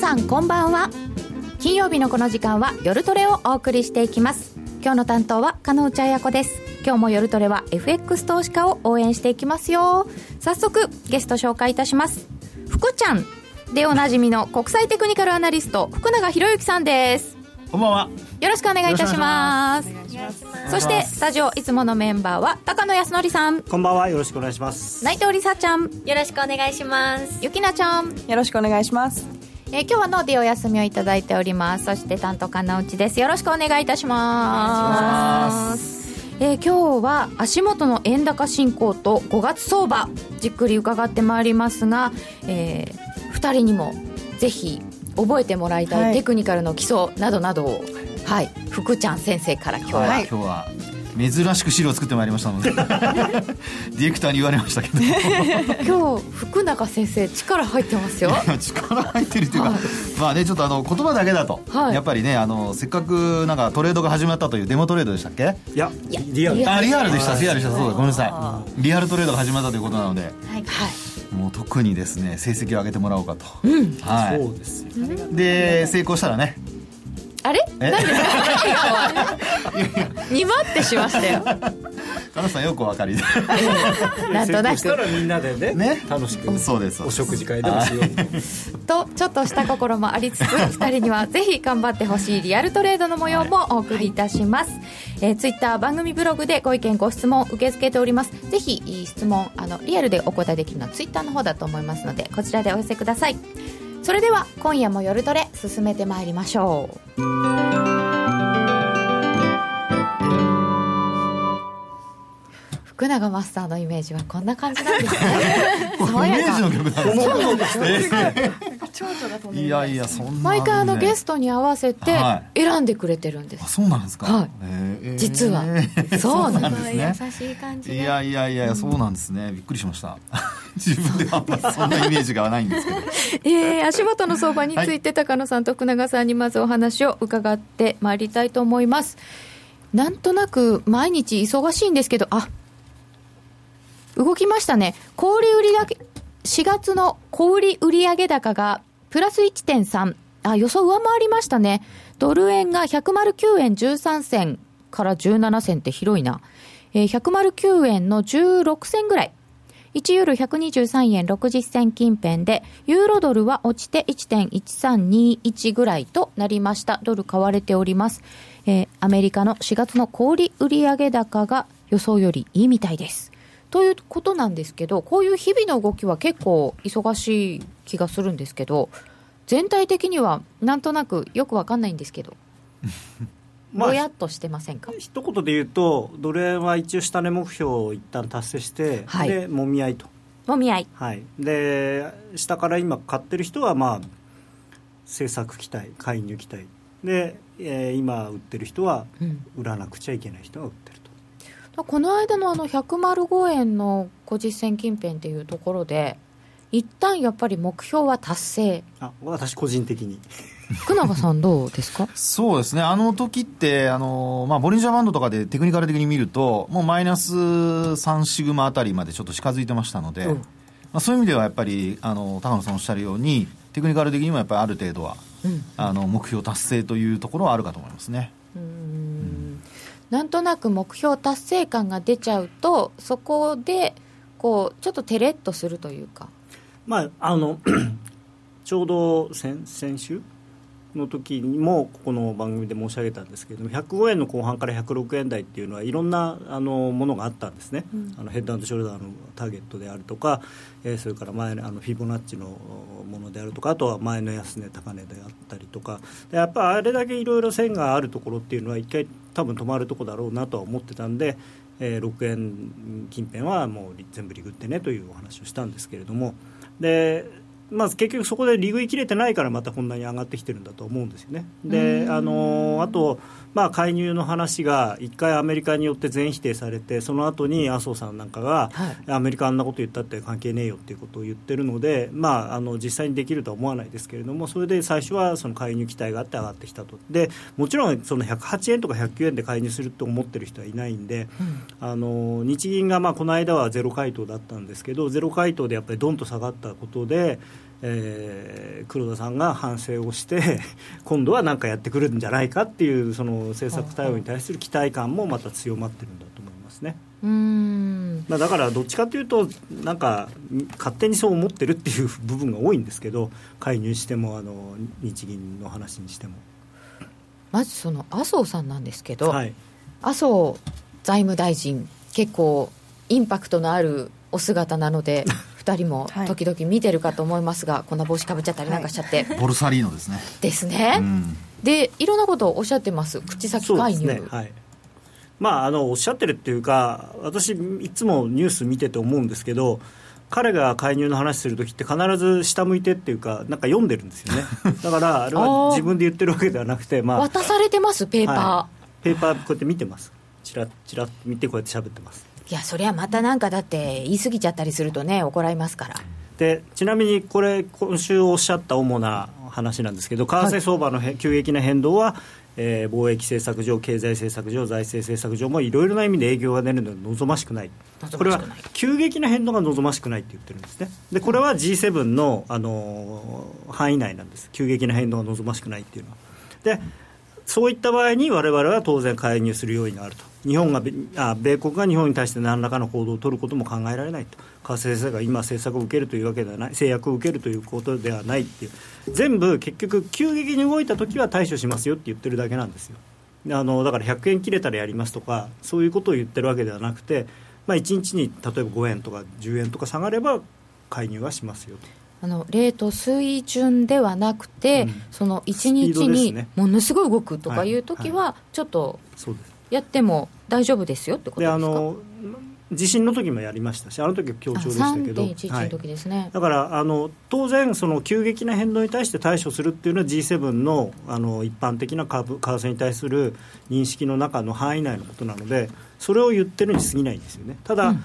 さんこんばんは。金曜日のこの時間は夜トレをお送りしていきます。今日の担当は加納内彩子です。今日も夜トレは FX 投資家を応援していきますよ。早速ゲスト紹介いたします。福ちゃんでおなじみの国際テクニカルアナリスト福永博之さんです。こんばんは。よろしくお願いいたします。そしてスタジオいつものメンバーは高野康則さん。こんばんは。よろしくお願いします。内藤梨沙ちゃん。よろしくお願いします。ゆきなちゃん。よろしくお願いしますえー、今日はノーディお休みをいただいております。そして担当かなうちです。よろしくお願いいたします。えー、今日は足元の円高進行と5月相場じっくり伺ってまいりますが、えー、2人にもぜひ覚えてもらいたいテクニカルの基礎などなどを、はい、福ちゃん先生から今日は、はい、今日は珍しく資料を作ってまいりましたので ディレクターに言われましたけど。今日福永先生力入ってますよ。力入ってるっていうか、はい、まあねちょっとあの言葉だけだと、はい、やっぱりねあのせっかくなんかトレードが始まったというデモトレードでしたっけ？いやリアルあリアルでした。リアルでした。そうだごめんなさい。リアルトレードが始まったということなので。はい、もう特にですね成績を上げてもらおうかと、うん、はい、そうですで成功したらねあれ？何ですか？にまってしましたよ。加納さんよくお分かりで。なんとなく。したらみんなでねね？楽しくそうです。お食事会でもしよう。とちょっとした心もありつつ 2人にはぜひ頑張ってほしいリアルトレードの模様もお送りいたします、はい、えー、ツイッター番組ブログでご意見ご質問受け付けております。ぜひ質問あのリアルでお答えできるのはツイッターの方だと思いますのでこちらでお寄せくださいそれでは今夜も夜トレ進めてまいりましょう。福永マスターのイメージはこんな感じなんですね。爽やかの曲なんですね いやいやそんな、ね、毎回あのゲストに合わせて選んでくれてるんです、はい、そうなんですか、はい、え。ー、実は、そうなんですね。優しい感じいやいやいやそうなんですね。びっくりしました。自分ではそんなイメージがないんですけど。えー、足元の相場について高野さんと福永さんにまずお話を伺ってまいりたいと思います。なんとなく毎日忙しいんですけどあ動きましたね。小売売上4月の小売売上高がプラス1.3。あ、予想上回りましたね。ドル円が109円13銭から17銭って広いな。えー、109円の16銭ぐらい。1ユーロ123円60銭近辺で、ユーロドルは落ちて1.1321ぐらいとなりました。ドル買われております。えー、アメリカの4月の小売売上高が予想よりいいみたいです。ということなんですけど、こういう日々の動きは結構忙しい気がするんですけど、全体的にはなんとなくよくわかんないんですけど。まあ、ぼやっとしてませんか？一言で言うと、ドル円は一応、下値目標を一旦達成して、はい、でもみ合いと。もみ合い、はい、で下から今、買ってる人は、まあ、政策期待、介入期待で、えー、今、売ってる人は、売らなくちゃいけない人は売ってる。この間のあの105円の50銭近辺っていうところで一旦やっぱり目標は達成。あ私個人的に。福永さんどうですか？そうですね。あの時ってあの、まあ、ボリンジャーバンドとかでテクニカル的に見るともうマイナス3シグマあたりまでちょっと近づいてましたので、うん、まあ、そういう意味ではやっぱりあの高野さんおっしゃるようにテクニカル的にもやっぱりある程度は、うん、あの目標達成というところはあるかと思いますね。うんなんとなく目標達成感が出ちゃうとそこでこうちょっと照れっとするというか。まああの ちょうど先先週の時にもここの番組で申し上げたんですけれども105円の後半から106円台っていうのはいろんなあのものがあったんですね、うん、あのヘッドショルダーのターゲットであるとか、えー、それから前のあのフィボナッチのものであるとかあとは前の安値高値であったりとか。やっぱあれだけいろいろ線があるところっていうのは一回多分止まるとこだろうなとは思ってたんで、えー、6円近辺はもう全部リグってねというお話をしたんですけれども。でまず結局そこで利食い切れてないからまたこんなに上がってきてるんだと思うんですよね。であのあとまあ、介入の話が一回アメリカによって全否定されてその後に麻生さんなんかが、はい、アメリカあんなこと言ったって関係ねえよっていうことを言ってるので、まあ、あの実際にできるとは思わないですけれどもそれで最初はその介入期待があって上がってきたと。でもちろんその108円とか109円で介入すると思ってる人はいないんで、うん、あの日銀がまあこの間はゼロ回答だったんですけどゼロ回答でやっぱりどんと下がったことでえー、黒田さんが反省をして 今度は何かやってくるんじゃないかっていうその政策対応に対する期待感もまた強まってるんだと思いますね。うん。まあ、だからどっちかというとなんか勝手にそう思ってるっていう部分が多いんですけど介入してもあの日銀の話にしても。まずその麻生さんなんですけど、はい。麻生財務大臣結構インパクトのあるお姿なので 2人もはい。時々見てるかと思いますが、こんな帽子かぶっちゃったりなんかしちゃって、ボルサリーノですね。ですね、うん。でいろんなことをおっしゃってます。口先そう介入、ですね。はい。まあ、あのおっしゃってるっていうか私いつもニュース見てて思うんですけど彼が介入の話するときって必ず下向いてっていうかなんか読んでるんですよね。だからあれは自分で言ってるわけではなくて、まあ、渡されてますペーパー、はい。ペーパーこうやって見てます。チラッチラッと見てこうやって喋ってますい、やそりゃまたなんかだって言い過ぎちゃったりするとね怒られますから。でちなみにこれ今週おっしゃった主な話なんですけど為替相場のへ急激な変動は、えー貿易政策上経済政策上財政政策上もいろいろな意味で影響が出るので望ましくない。これは急激な変動が望ましくないって言ってるんですね。でこれは G7 の、あのー範囲内なんです。急激な変動が望ましくないっていうのは。でそういった場合に我々は当然介入する用意があると日本がべあ米国が日本に対して何らかの行動を取ることも考えられないと。為替先生が今政策を受けるというわけではない制約を受けるということではないっていう。全部結局急激に動いた時は対処しますよって言ってるだけなんですよ。あのだから100円切れたらやりますとかそういうことを言ってるわけではなくて、まあ、1日に例えば5円とか10円とか下がれば介入はしますよと。あのレート水準ではなくて、うん。その1スピー日にものすごい動くとかいう時ははちょっとそうですやっても大丈夫ですよってことですか？であの地震の時もやりましたしあの時は強調でしたけど、3.11の時ですね、だからあの当然、その急激な変動に対して対処するっていうのは G7 のあの一般的な株為替に対する認識の中の範囲内のことなのでそれを言ってるに過ぎないんですよね。ただ、うん。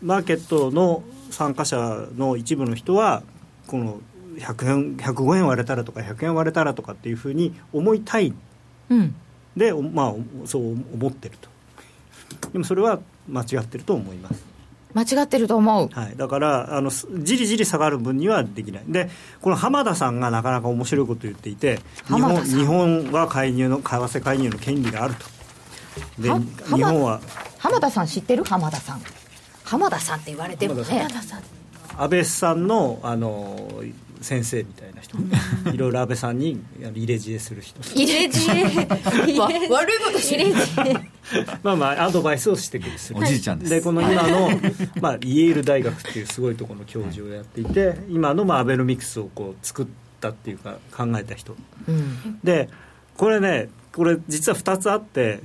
マーケットの参加者の一部の人はこの100円105円割れたらとか100円割れたらとかっていうふうに思いたいうんで、おまあ、そう思ってると。でもそれは間違ってると思います。間違ってると思う。はい、だからあのすじりじり下がる分にはできない。でこの浜田さんがなかなか面白いことを言っていて日本日本は介入の為替介入の権利があると。では日本は浜田さん知ってる？浜田さん。浜田さんって言われてもね。浜安倍さんのあの先生みたいな人。いろいろ安倍さんにあの入れ知恵する人。入れ知恵。わ悪いことしれ まあまあアドバイスをしてくる。おじいちゃんです。でこの今の、まあ、イェール大学っていうすごいところの教授をやっていて今の、まあ、アベノミクスをこう作ったっていうか考えた人。うん。でこれねこれ実は2つあって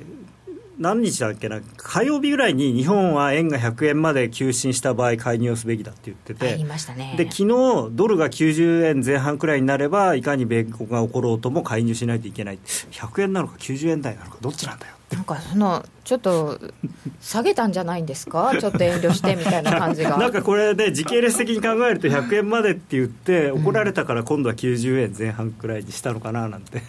何日だっけな？火曜日ぐらいに日本は円が100円まで急進した場合介入をすべきだって言ってて。ましたね。で昨日ドルが90円前半くらいになればいかに米国が起ころうとも介入しないといけない。100円なのか90円台なのかどっちなんだよ。なんかそのちょっと下げたんじゃないんですか？ちょっと遠慮してみたいな感じが。なんかこれで時系列的に考えると100円までって言って怒られたから今度は90円前半くらいにしたのかななんて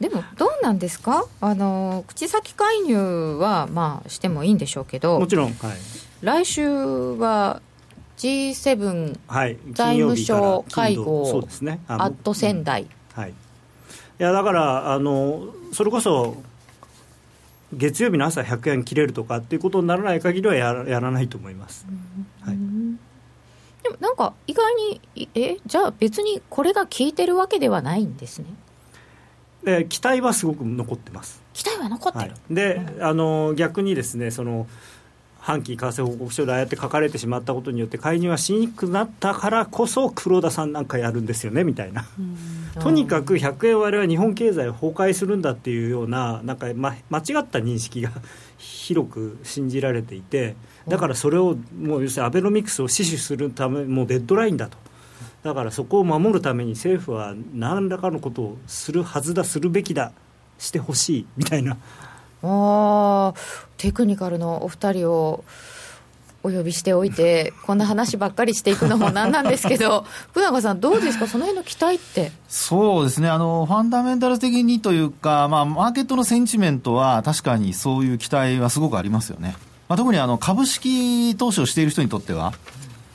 でもどうなんですか？あの口先介入はまあしてもいいんでしょうけどもちろん。はい、来週は G7 はい、財務省会合そうですね。アット仙台、はい、いやだからあのそれこそ月曜日の朝100円切れるとかっていうことにならない限りはやらやらないと思います、はい、でもなんか意外にいえじゃあ別にこれが効いてるわけではないんですねで期待はすごく残ってます、期待は残ってはい。る、、であの逆にですねその半期為替報告書でああやって書かれてしまったことによって介入はしにくくなったからこそ黒田さんなんかやるんですよねみたいな。とにかく100円割れは日本経済を崩壊するんだっていうようななんか、ま、間違った認識が 広く信じられていてだからそれをもう要するにアベノミクスを死守するためもうデッドラインだとだからそこを守るために政府は何らかのことをするはずだするべきだしてほしいみたいな。あーテクニカルのお二人をお呼びしておいてこんな話ばっかりしていくのもなんなんですけど 福永さんどうですか？その辺の期待って？そうですね、あのファンダメンタル的にというか、まあ、マーケットのセンチメントは、確かにそういう期待はすごくありますよね、まあ、特にあの株式投資をしている人にとっては、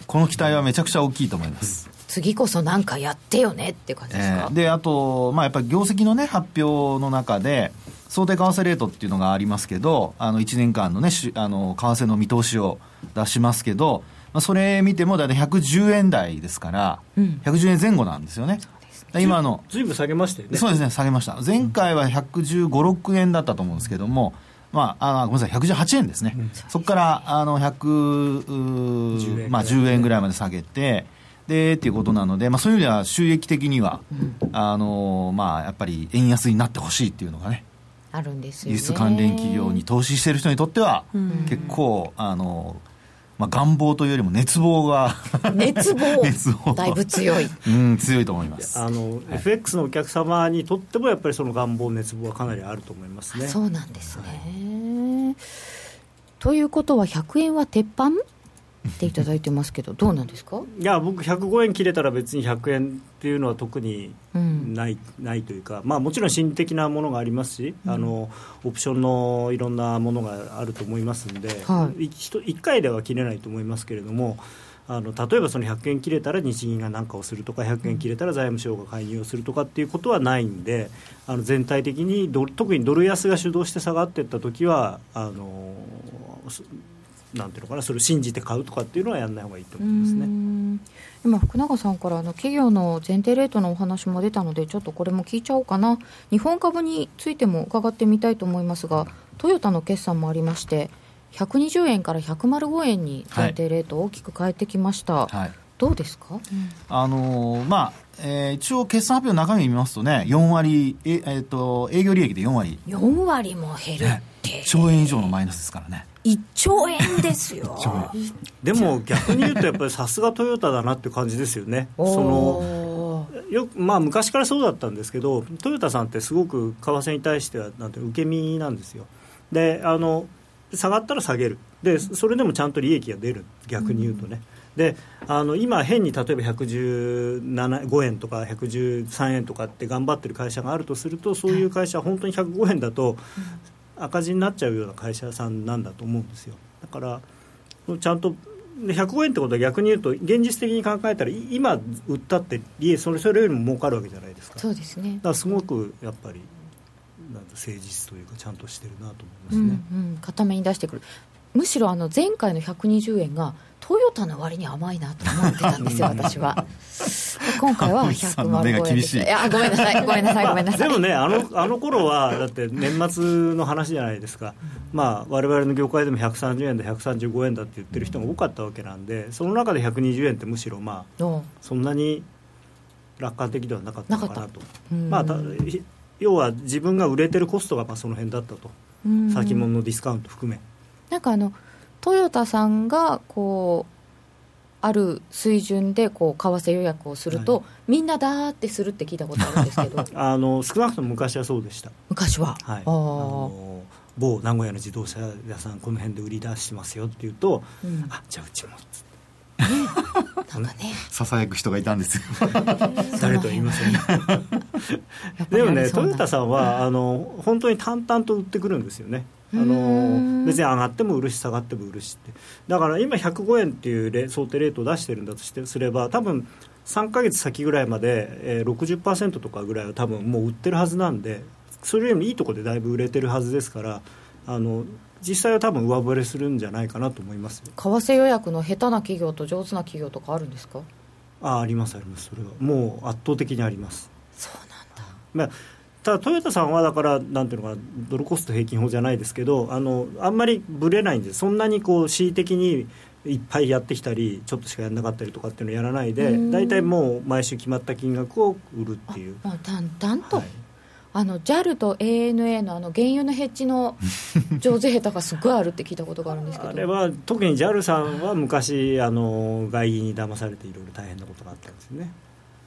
この期待はめちゃくちゃ大きいと思います。次こそ何かやってよねっていう感じですか、えー、であと、まあ、やっぱり業績の、ね、発表の中で想定為替レートっていうのがありますけどあの1年間の,、ね、あの為替の見通しを出しますけど、まあ、それ見ても大体110円台ですから、うん、110円前後なんですよね。今のずいぶん下げましたよね。そうですね下げました。前回は115、6円だったと思うんですけども、まあ、あごめんなさい118円ですね、うん、そこからあの110円,、まあ、10円ぐらいまで下げてでっていうことなので、まあ、そういう意味では収益的には、うん、あのまあ、やっぱり円安になってほしいっていうのがねあるんですよ、輸出関連企業に投資している人にとっては、結構あのまあ、願望というよりも熱望が熱望。熱望だいぶ強い、うん、強いと思います。あの、はい、FX のお客様にとってもやっぱりその願望熱望はかなりあると思いますね。そうなんですね、はい、ということは100円は鉄板？っていただいてますけど、どうなんですか？いや、僕、105円切れたら別に100円っていうのは特にない,、ないというか、まあ、もちろん心理的なものがありますし、うん、あのオプションのいろんなものがあると思いますんで、はい、1, 1回では切れないと思いますけれども。あの例えばその100円切れたら日銀が何かをするとか100円切れたら財務省が介入をするとかっていうことはないんであの全体的に特にドル安が主導して下がっていった時はあのなんていうのかなそれを信じて買うとかっていうのはやらない方がいいと思いますね。今福永さんからあの企業の前提レートのお話も出たのでちょっとこれも聞いちゃおうかな。日本株についても伺ってみたいと思いますがトヨタの決算もありまして120円から105円に前提レート大きく変えてきました、はい、どうですか、うん、あのー、まあえー、一応、決算発表の中身見ますとね、4割、ええー、と営業利益で4割、4割も減るって、ね、兆円以上のマイナスですからね。1兆円ですよ。でも逆に言うとやっぱりさすがトヨタだなっていう感じですよね。そのよまあ、昔からそうだったんですけどトヨタさんってすごく為替に対してはなんて受け身なんですよ。であの下がったら下げる。でそれでもちゃんと利益が出る。逆に言うとね、うん、であの今変に例えば115円とか113円とかって頑張ってる会社があるとするとそういう会社は本当に105円だと赤字になっちゃうような会社さんなんだと思うんですよ。だからちゃんと105円ってことは逆に言うと現実的に考えたら今売ったって利益それそれよりも儲かるわけじゃないですか。そうですね。だからすごくやっぱりなん誠実というかちゃんとしてるなと思いますね、うんうん、固めに出してくる。むしろあの前回の120円がトヨタの割に甘いなと思ってたんですよ、私は。今回は105円です。いや、ごめんなさい、ごめんなさい、ごめんなさい。でもね、あのあの頃は、だって年末の話じゃないですか、まあ、われわれの業界でも130円だ、135円だって言ってる人が多かったわけなんで、その中で120円ってむしろ、まあ、そんなに楽観的ではなかったのかなと。まあ要は自分が売れてるコストがまあその辺だったと、先物のディスカウント含め。なんかあのトヨタさんがこうある水準でこう為替予約をすると、はい、みんなだーってするって聞いたことあるんですけど。あの少なくとも昔はそうでした。昔は、はい、あの某名古屋の自動車屋さんこの辺で売り出してますよって言うと、うん、あじゃあうちもっつって。ね、なんかね。ささやく人がいたんですよ。誰とは言いません。でもねトヨタさんはあの本当に淡々と売ってくるんですよねあの別に上がっても売るし下がっても売るしって。だから今105円っていう想定レートを出してるんだとしてすれば多分3か月先ぐらいまで、えー、60%とかぐらいは多分もう売ってるはずなんでそれよりもいいところでだいぶ売れてるはずですからあの実際は多分上振れするんじゃないかなと思います為替予約の下手な企業と上手な企業とかあるんですか？あありますあります。それは。もう圧倒的にあります。そうなんだ、まあただトヨタさんはだからなんていうのかなドルコスト平均法じゃないですけどあのあんまりぶれないんでそんなにこう恣意的にいっぱいやってきたりちょっとしかやらなかったりとかっていうのをやらないで大体もう毎週決まった金額を売るっていう。もう淡々と、はい、あの JAL と ANA のあの原油のヘッジの上手下手がすごいあるって聞いたことがあるんですけど。あれは特に JAL さんは昔あの外銀に騙されていろいろ大変なことがあったんですね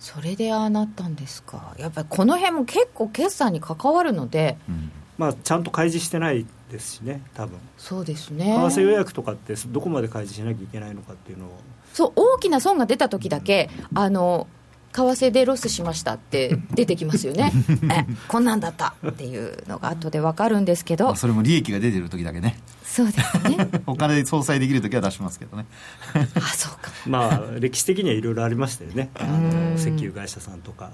それでああなったんですか。やっぱりこの辺も結構決算に関わるので、うん、まあ、ちゃんと開示してないですしね多分。そうですね。為替予約とかってどこまで開示しなきゃいけないのかっていうのを。そう大きな損が出た時だけ、うん、あの為替でロスしましたって出てきますよね。えこんなんだったっていうのが後で分かるんですけど。それも利益が出てる時だけねそうですね。お金で相殺できる時は出しますけどね。あそうか。まあ歴史的にはいろいろありましたよね。あの石油会社さんとか、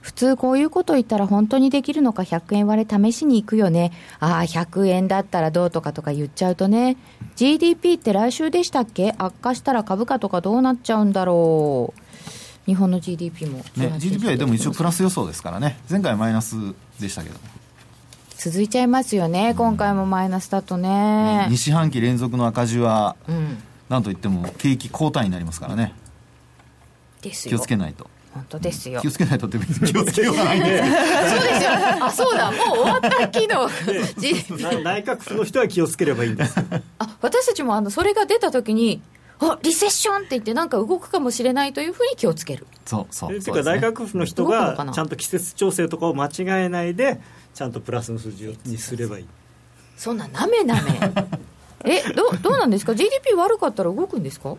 普通こういうこと言ったら本当にできるのか100円割れ試しに行くよね。ああ100円だったらどうとかとか言っちゃうとね。GDP って来週でしたっけ？悪化したら株価とかどうなっちゃうんだろう。日本の GDP も、ね、GDP はでも一応プラス予想ですからね。前回マイナスでしたけど続いちゃいますよね、今回もマイナスだとね。2四半期連続の赤字は、うん、なんといっても景気後退になりますからね、ですよ。気をつけないと。本当ですよ。気をつけないとって別に。気をつけようがないんそうですよ。あ、そうだ、もう終わった昨日。内閣府の人は気をつければいいんです。あ、私たちもあのそれが出た時に。あリセッションって言ってなんか動くかもしれないというふうに気をつける。そうそう。というそうですね。か内閣府の人がちゃんと季節調整とかを間違えないでちゃんとプラスの数字にすればいい。そんななめなめ。えどどうなんですか？GDP 悪かったら動くんですか？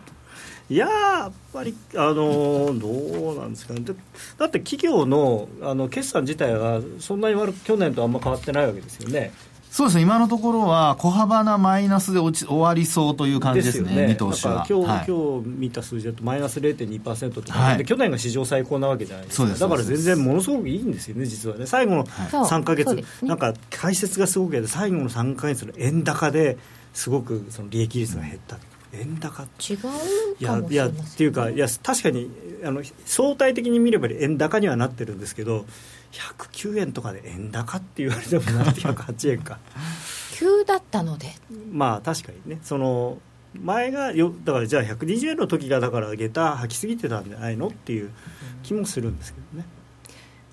いやーやっぱり、あのーどうなんですかね、だだって企業のあの決算自体は、そんなに悪く去年とあんま変わってないわけですよね。そうですね。今のところは小幅なマイナスで落ち終わりそうという感じですねよ見通しは。だから今日、はい。今日見た数字だとマイナス0.2%とか、はい。で去年が史上最高なわけじゃないですか。だから全然ものすごくいいんですよね実はね。最後のそう。3か月、そうですね。なんか解説がすごくて最後の3か月の円高ですごくその利益率が減った円高違ういやいやかもしれませんっていうかいや確かにあの相対的に見れば円高にはなってるんですけど109円とかで円高って言われてもなって108円か。急だったので。まあ確かにね。その前がよだからじゃあ120円の時がだから下駄履きすぎてたんじゃないのっていう気もするんですけどね。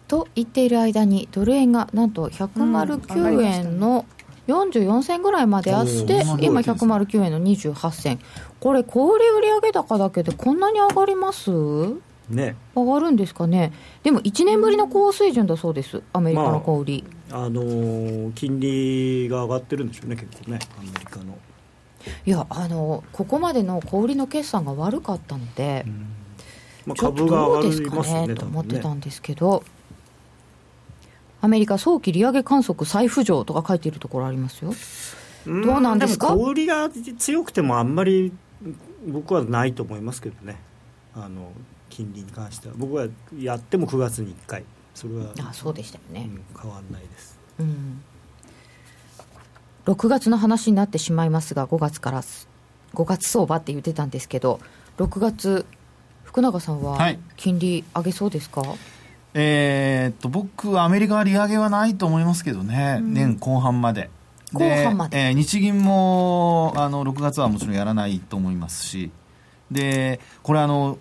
と言っている間にドル円がなんと109円の44銭ぐらいまであって、今109円の28銭。これ小売売上高だけでこんなに上がります？ね。上がるんですかね？でも1年ぶりの高水準だそうです。アメリカの小売、あのー金利が上がってるんでしょうね結構ねアメリカの、いやあのここまでの小売の決算が悪かったので、まあ、ちょっと株がどう上がですかね？と思ってたんですけど、アメリカ早期利上げ観測再浮上とか書いているところありますよ。うん。どうなんですか？でも小売りが強くてもあんまり僕はないと思いますけどね。あの金利に関しては。僕はやっても9月に1回。それはあそうでしたよね、うん変わんないです。うん、6月の話になってしまいますが5月から5月相場って言ってたんですけど6月福永さんははい。金利上げそうですか、えーっと僕はアメリカは利上げはないと思いますけどね、年後半まで。後半まで。えー日銀もあの6月はもちろんやらないと思いますし。でこれあの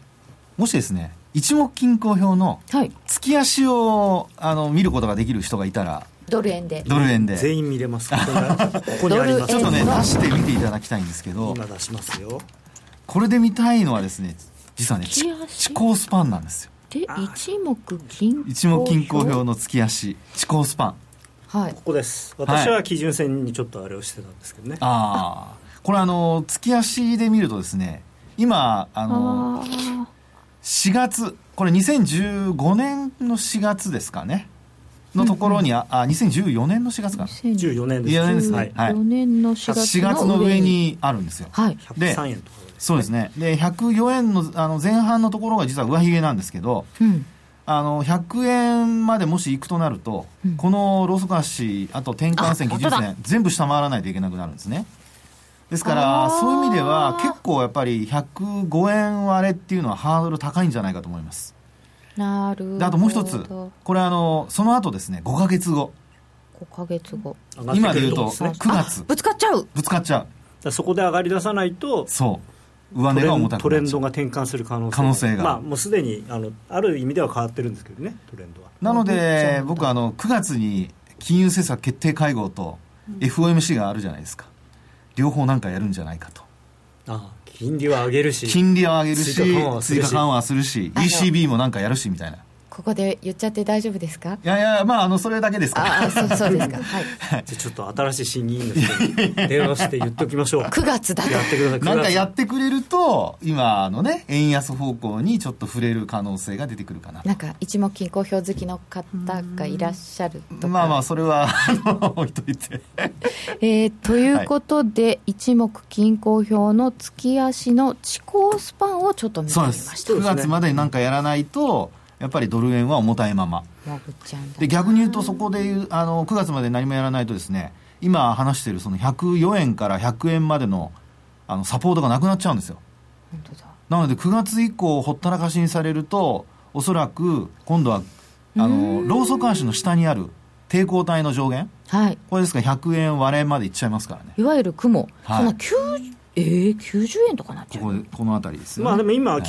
もしですね一目均衡表のはい。月足をあの見ることができる人がいたらドル円で。ドル円で。全員見れます。ここにます。ちょっとね出して見ていただきたいんですけど。今出しますよ。これで見たいのはですね実はね地高スパンなんですよで一目均衡一目均衡表の月足地高スパン。はい。ここです。私は基準線にちょっとあれをしてたんですけどね、ああこれあの月足で見るとですね今あのあー。4月これ2015年の4月ですかね？のところに、ああ2014年の4月かな。14年です。14年です。ねはい、はい。4年の4月4月の上にあるんですよ。はい。で103円とかそうですね。で104円のあの前半のところが実は上髭なんですけどうん。あの100円までもし行くとなると、うん。このローソク足あと転換線あ基準本当線全部下回らないといけなくなるんですね。ですからそういう意味では結構やっぱり105円割れっていうのはハードル高いんじゃないかと思います。なるほど。であともう一つ。これあのその後ですね5か月後。5ヶ月後。今で言うとるとこですね9月。ぶつかっちゃう。ぶつかっちゃう。そこで上がり出さないとそう上値トレンが重たくトレンドが転換する可能性可能性が。まあもうすでにあのある意味では変わってるんですけどねトレンドは。なのでだ僕あの9月に金融政策決定会合と FOMC があるじゃないですか。両方なんかやるんじゃないかと。ああ金利は上げるし。金利は上げるし追加緩和はするし ECB もなんかやるしみたいなこここで言っちゃって大丈夫ですか？いやいやまああのそれだけですから。ああそうそうですか。はい。じゃあちょっと新しい審議員の人に電話して言っておきましょう。9月だとやってください。なんかやっってくれると今のね円安方向にちょっと触れる可能性が出てくるかな。なんか一目金公表好きの方がいらっしゃるとか。まあまあそれはあの置いといて。えーということで、一目金公表の月足の地高スパンをちょっと見てそうです。みました9月までに何かやらないとやっぱりドル円は重たいまま。で逆に言うとそこでいうあの9月まで何もやらないとですね今話しているその104円から100円までのあのサポートがなくなっちゃうんですよ。本当だ。なので9月以降ほったらかしにされるとおそらく今度はあのローソク足の下にある抵抗体の上限？はい。これですか？ら100円割れまでいっちゃいますからね。いわゆる雲、はい。そんな90えー、90円とかなっちゃうここでこの辺りですよね。まあでも今ははい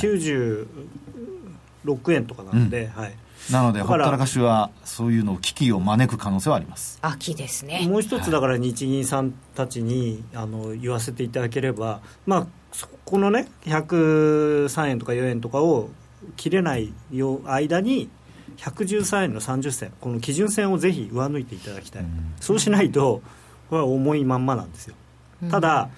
96円とかなんで、はい。なのでほったらかしはそういうのを危機を招く可能性はあります。秋ですね。もう一つだから日銀さんたちにあの言わせていただければ、まあ、そこのね103円とか4円とかを切れないよ間に113円の30銭この基準線をぜひ上抜いていただきたい、うん。そうしないとこれは重いまんまなんですよ。うん。ただ、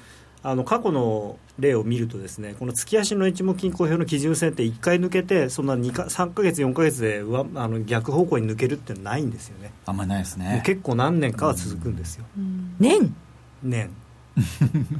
あの過去の例を見るとですねこの月足の一目金公表の基準線って1回抜けてそんな2か3か月4か月で上あの逆方向に抜けるってないんですよね。あんまりないですね。結構何年かは続くんですよ、年？年。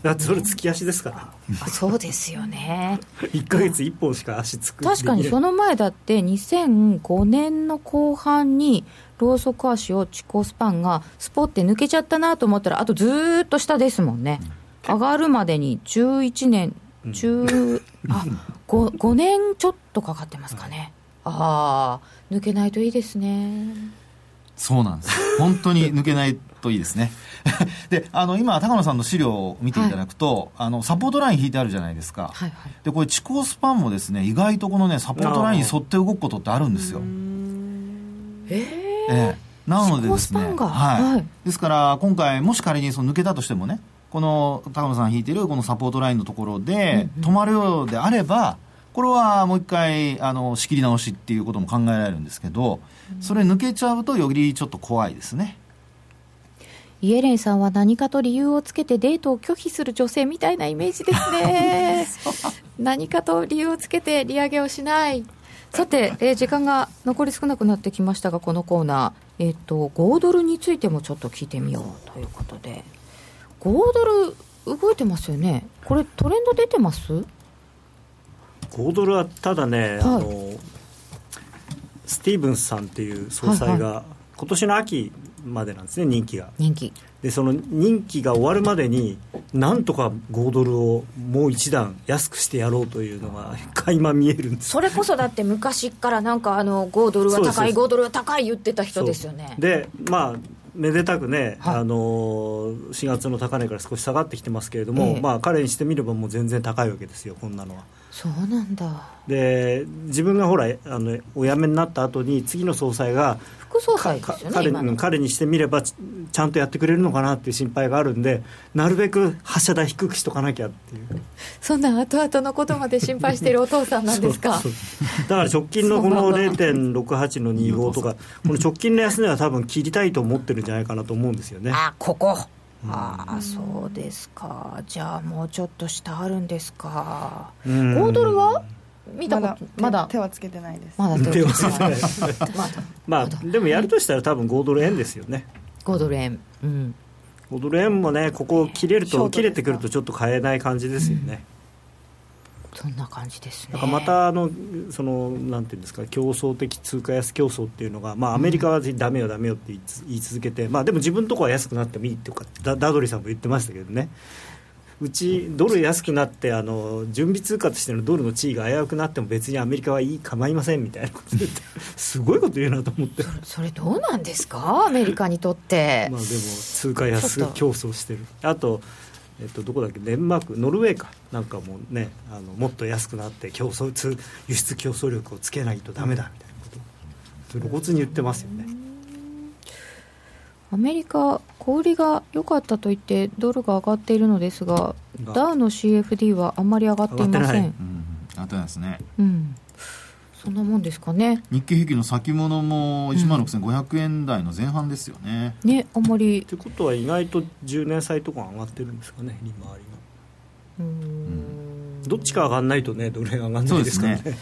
だってそれ月足ですから。あそうですよね。1か月1本しか足つく確かにそのの前だって2005年の後半にローソク足を地高スパンがスポって抜けちゃったなと思ったらあとずーっと下ですもんね、上がるまでに11年10、あ 5, 5年ちょっとかかってますかね、ああ抜けないといいですね。そうなんです。本当に抜けないといいですね。であの今高野さんの資料を見ていただくと、あのサポートライン引いてあるじゃないですか、はいはい。でこれ地高スパンもですね意外とこのねサポートラインに沿って動くことってあるんですよ。えええ。なのでですねはい。はい。ですから今回もし仮にその抜けたとしてもねこの高野さん引いてるこのサポートラインのところで止まるようであればこれはもう一回あの仕切り直しっていうことも考えられるんですけどそれ抜けちゃうとよりちょっと怖いですね。イエレンさんは何かと理由をつけてデートを拒否する女性みたいなイメージですね。何かと理由をつけて利上げをしない。さて、えー時間が残り少なくなってきましたがこのコーナー、えっと5ドルについてもちょっと聞いてみようということで5ドル動いてますよね。これトレンド出てます？5ドルはただね、はい。あのスティーブンスさんっていう総裁が、今年の秋までなんですね任期が。人気でその任期が終わるまでになんとか5ドルをもう一段安くしてやろうというのが 垣間見えるんです。それこそだって昔からなんかあの5ドルは高いそうです。5ドルは高い言ってた人ですよね。でまあめでたくね、はい。あの4月の高値から少し下がってきてますけれども、ええ。まあ、彼にしてみればもう全然高いわけですよこんなのはそうなんだ。で自分がほらあのお辞めになった後に次の総裁が副総裁でかすよね彼彼にしてみればちちゃんとやってくれるのかなっていう心配があるんでなるべく発射台低くしとかなきゃっていう。そんな後々のことまで心配しているお父さんなんですか？だから直近のこの0.68の25とかこの直近の安値は多分切りたいと思ってるんじゃないかなと思うんですよね。あここああそうですか。じゃあもうちょっと下あるんですか。うん。5ドルは見たまだこと？まだ手はつけてないです。まだ手手ををつけてないまだまあでもやるとしたら多分5ドル円ですよね。5ドル円。うん。5ドル円もねここ切れると切れてくるとちょっと買えない感じですよね、そんな感じですね。またあのそのなんていうんですか競争的通貨安競争っていうのが、まあ、アメリカはダメよダメよって言いつ言い続けて、まあ、でも自分のところは安くなってもいいっていうかダダドリさんも言ってましたけどね。うちドル安くなってあの準備通貨としてのドルの地位が危うくなっても別にアメリカはいい構いませんみたいなこと言ってすごいこと言うなと思って。それどうなんですか？アメリカにとって。まあ、でも通貨安競争してる。あと、えっと、どこだっけ？デンマークノルウェーか。なんかもねあのもっと安くなって競争通輸出競争力をつけないとダメだみたいなこと。露骨に言ってますよね。アメリカ小売りが良かったと言ってドルが上がっているのですががダウの CFD はあんまり上がっていませ上がってないですね。うんそんなもんですかね。日経平均の先物も1万6500円台の前半ですよね、うん、ねあんまり。ってことは意外と10年債とか上がってるんですかね利回りがうん。どっちか上がらないとねどれ上がらないですからね。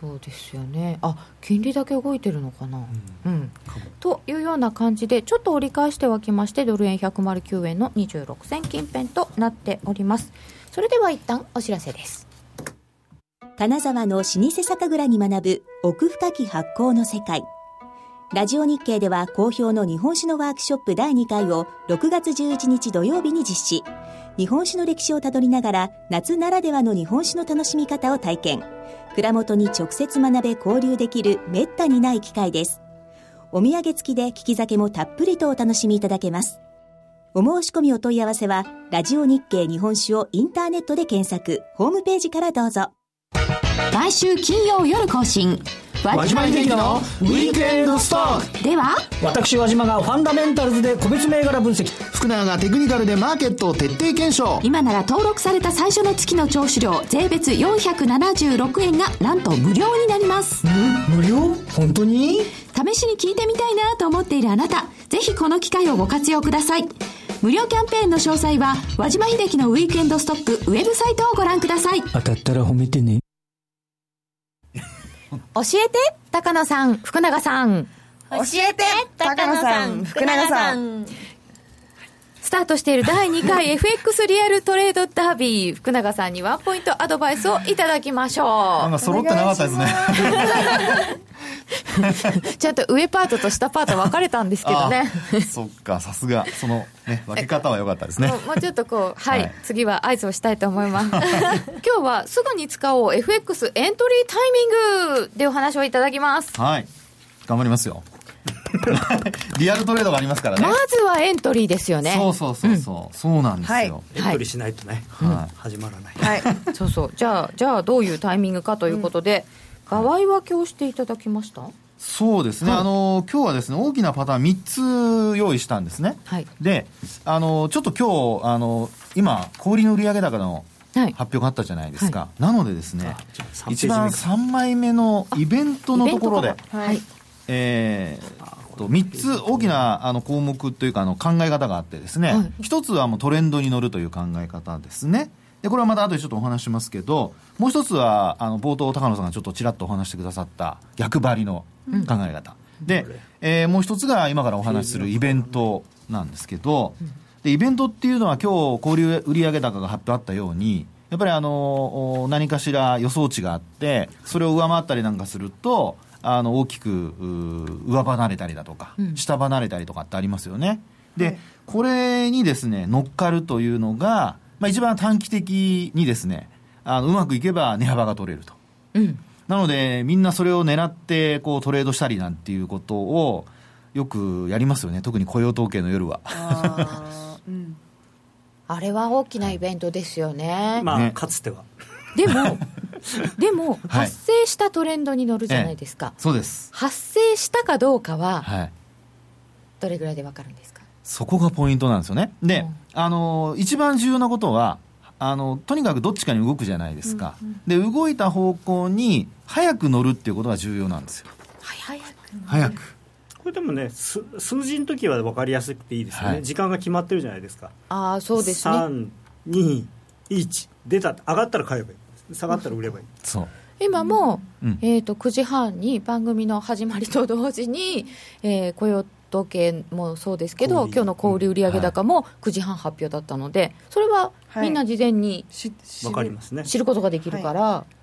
そうですよね。あ金利だけ動いてるのかな、うん、うん、というような感じでちょっと折り返してはきましてドル円109円の26銭近辺となっております。それでは一旦お知らせです金沢の老舗酒蔵に学ぶ奥深き発酵の世界。ラジオ日経では好評の日本酒のワークショップ第2回を6月11日土曜日に実施。日本酒の歴史をたどりながら夏ならではの日本酒の楽しみ方を体験。蔵元に直接学べ交流できるめったにない機会です。お土産付きで利き酒もたっぷりとお楽しみいただけます。お申し込みお問い合わせはラジオ日経日本酒をインターネットで検索。ホームページからどうぞ。毎週金曜夜更新。和島秀樹のウィークエンドストック。では私和島がファンダメンタルズで個別銘柄分析。福永がテクニカルでマーケットを徹底検証。今なら登録された最初の月の聴取料税別476円がなんと無料になります。無料？本当に？試しに聞いてみたいなと思っているあなたぜひこの機会をご活用ください。無料キャンペーンの詳細は和島秀樹のウィークエンドストックウェブサイトをご覧ください。当たったら褒めてね教えて高野さん福永さん。教えて高野さん福永さん。スタートしている第2回 FX リアルトレードダービー福永さんにワンポイントアドバイスをいただきましょう。なんか揃ってなかったですね。ちゃんと上パートと下パート分かれたんですけどね。そっかさすが。そのね分け方は良かったですね。もうちょっとこう、はい、はい、次は合図をしたいと思います。今日はすぐに使おう FX エントリータイミングでお話をいただきます。はい。頑張りますよ リアルトレードがありますからね。まずはエントリーですよね。そうそうそうそう。うん、そうなんですよ、はい。エントリーしないとね、はい、始まらない。はい。そうそう。じゃあ、じゃあどういうタイミングかということで、うん、河合は今日していただきました？そうですね、はい、あの今日はですね大きなパターン3つ用意したんですね、はい、であのちょっと今日あの今小売の売上高の発表があったじゃないですか、はい、なのでですね一番3枚目のイベントのところで、はい、えー、と3つ大きなあの項目というかあの考え方があってですね、はい、1つはもうトレンドに乗るという考え方ですね。でこれはまた後でちょっとお話しますけどもう一つはあの冒頭高野さんがちょっとちらっとお話してくださった逆張りの考え方、うん、で、えー、もう一つが今からお話しするイベントなんですけど、でイベントっていうのは今日小売売上高が発表あったようにやっぱりあの何かしら予想値があってそれを上回ったりなんかするとあの大きく上離れたりだとか、下離れたりとかってありますよね。で、これにですね乗っかるというのが、まあ、一番短期的にですねあのうまくいけば値幅が取れると。うんなので、みんなそれを狙ってこうトレードしたりなんていうことをよくやりますよね、特に雇用統計の夜は。あ, うん、あれは大きなイベントですよね。まあ、ね、かつては。でも、でも、発生したトレンドに乗るじゃないですか、ええ、そうです。発生したかどうかは、はい、どれぐらいで分かるんですか？そこがポイントなんですよね。で、うん、あの一番重要なことは、あのとにかくどっちかに動くじゃないですか、うんうん、で動いた方向に早く乗るっていうことが重要なんですよ。早く早く。これでもね数字の時は分かりやすくていいですよね、はい、時間が決まってるじゃないですか。ああそうですね。321出た。上がったら買えばいい下がったら売ればいい。そう。今も、うん、えーと、と9時半に番組の始まりと同時に、えー、雇用統計もそうですけど、今日の小売売上高も9時半発表だったので、それはみんな事前に、はい、かりますね。知ることができるから、はい、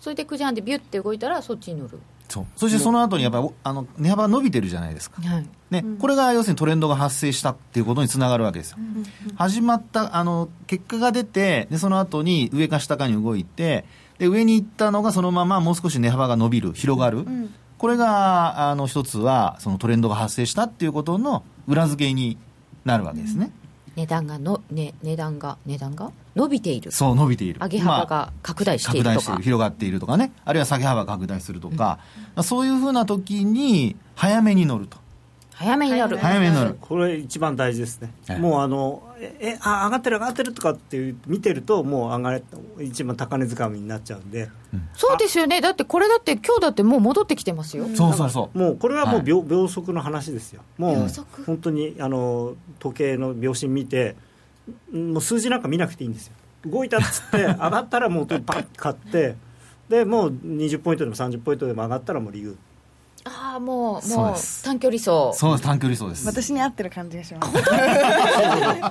それで9時半でビュッて動いたら、そっちに乗る。そう。そしてその後にやっぱあの値幅が伸びてるじゃないですか、はい。ね、うん、これが要するにトレンドが発生したっていうことにつながるわけですよ、うん始まったあの結果が出てでその後に上か下かに動いてで上に行ったのがそのままもう少し値幅が伸びる広がる、うん。これがあの一つはそのトレンドが発生したっていうことの裏付けになるわけですね。値段がの、ね、値段が値段が？伸びている。そう伸びている。上げ幅が拡大しているとか、まあ、拡大している広がっているとかね。あるいは下げ幅が拡大するとか、うん、そういうふうな時に早めに乗ると早めに乗る。早めに乗る。これ一番大事ですね、はいもうあのええあ上がってる上がってるとかっていう見てるともう上がれ一番高値掴みになっちゃうんで。そうですよね。だってこれだって今日だってもう戻ってきてますよ、そうそうそう。もうこれはもうはい。秒,、秒速の話ですよ。もう秒速。本当にあの時計の秒針見てもう数字なんか見なくていいんですよ。動いたっつって 上がったらもうパッと買ってでもう20ポイントでも30ポイントでも上がったらもう理由ああもうもう短距離走。そうです。短距離走です。私に合ってる感じがします。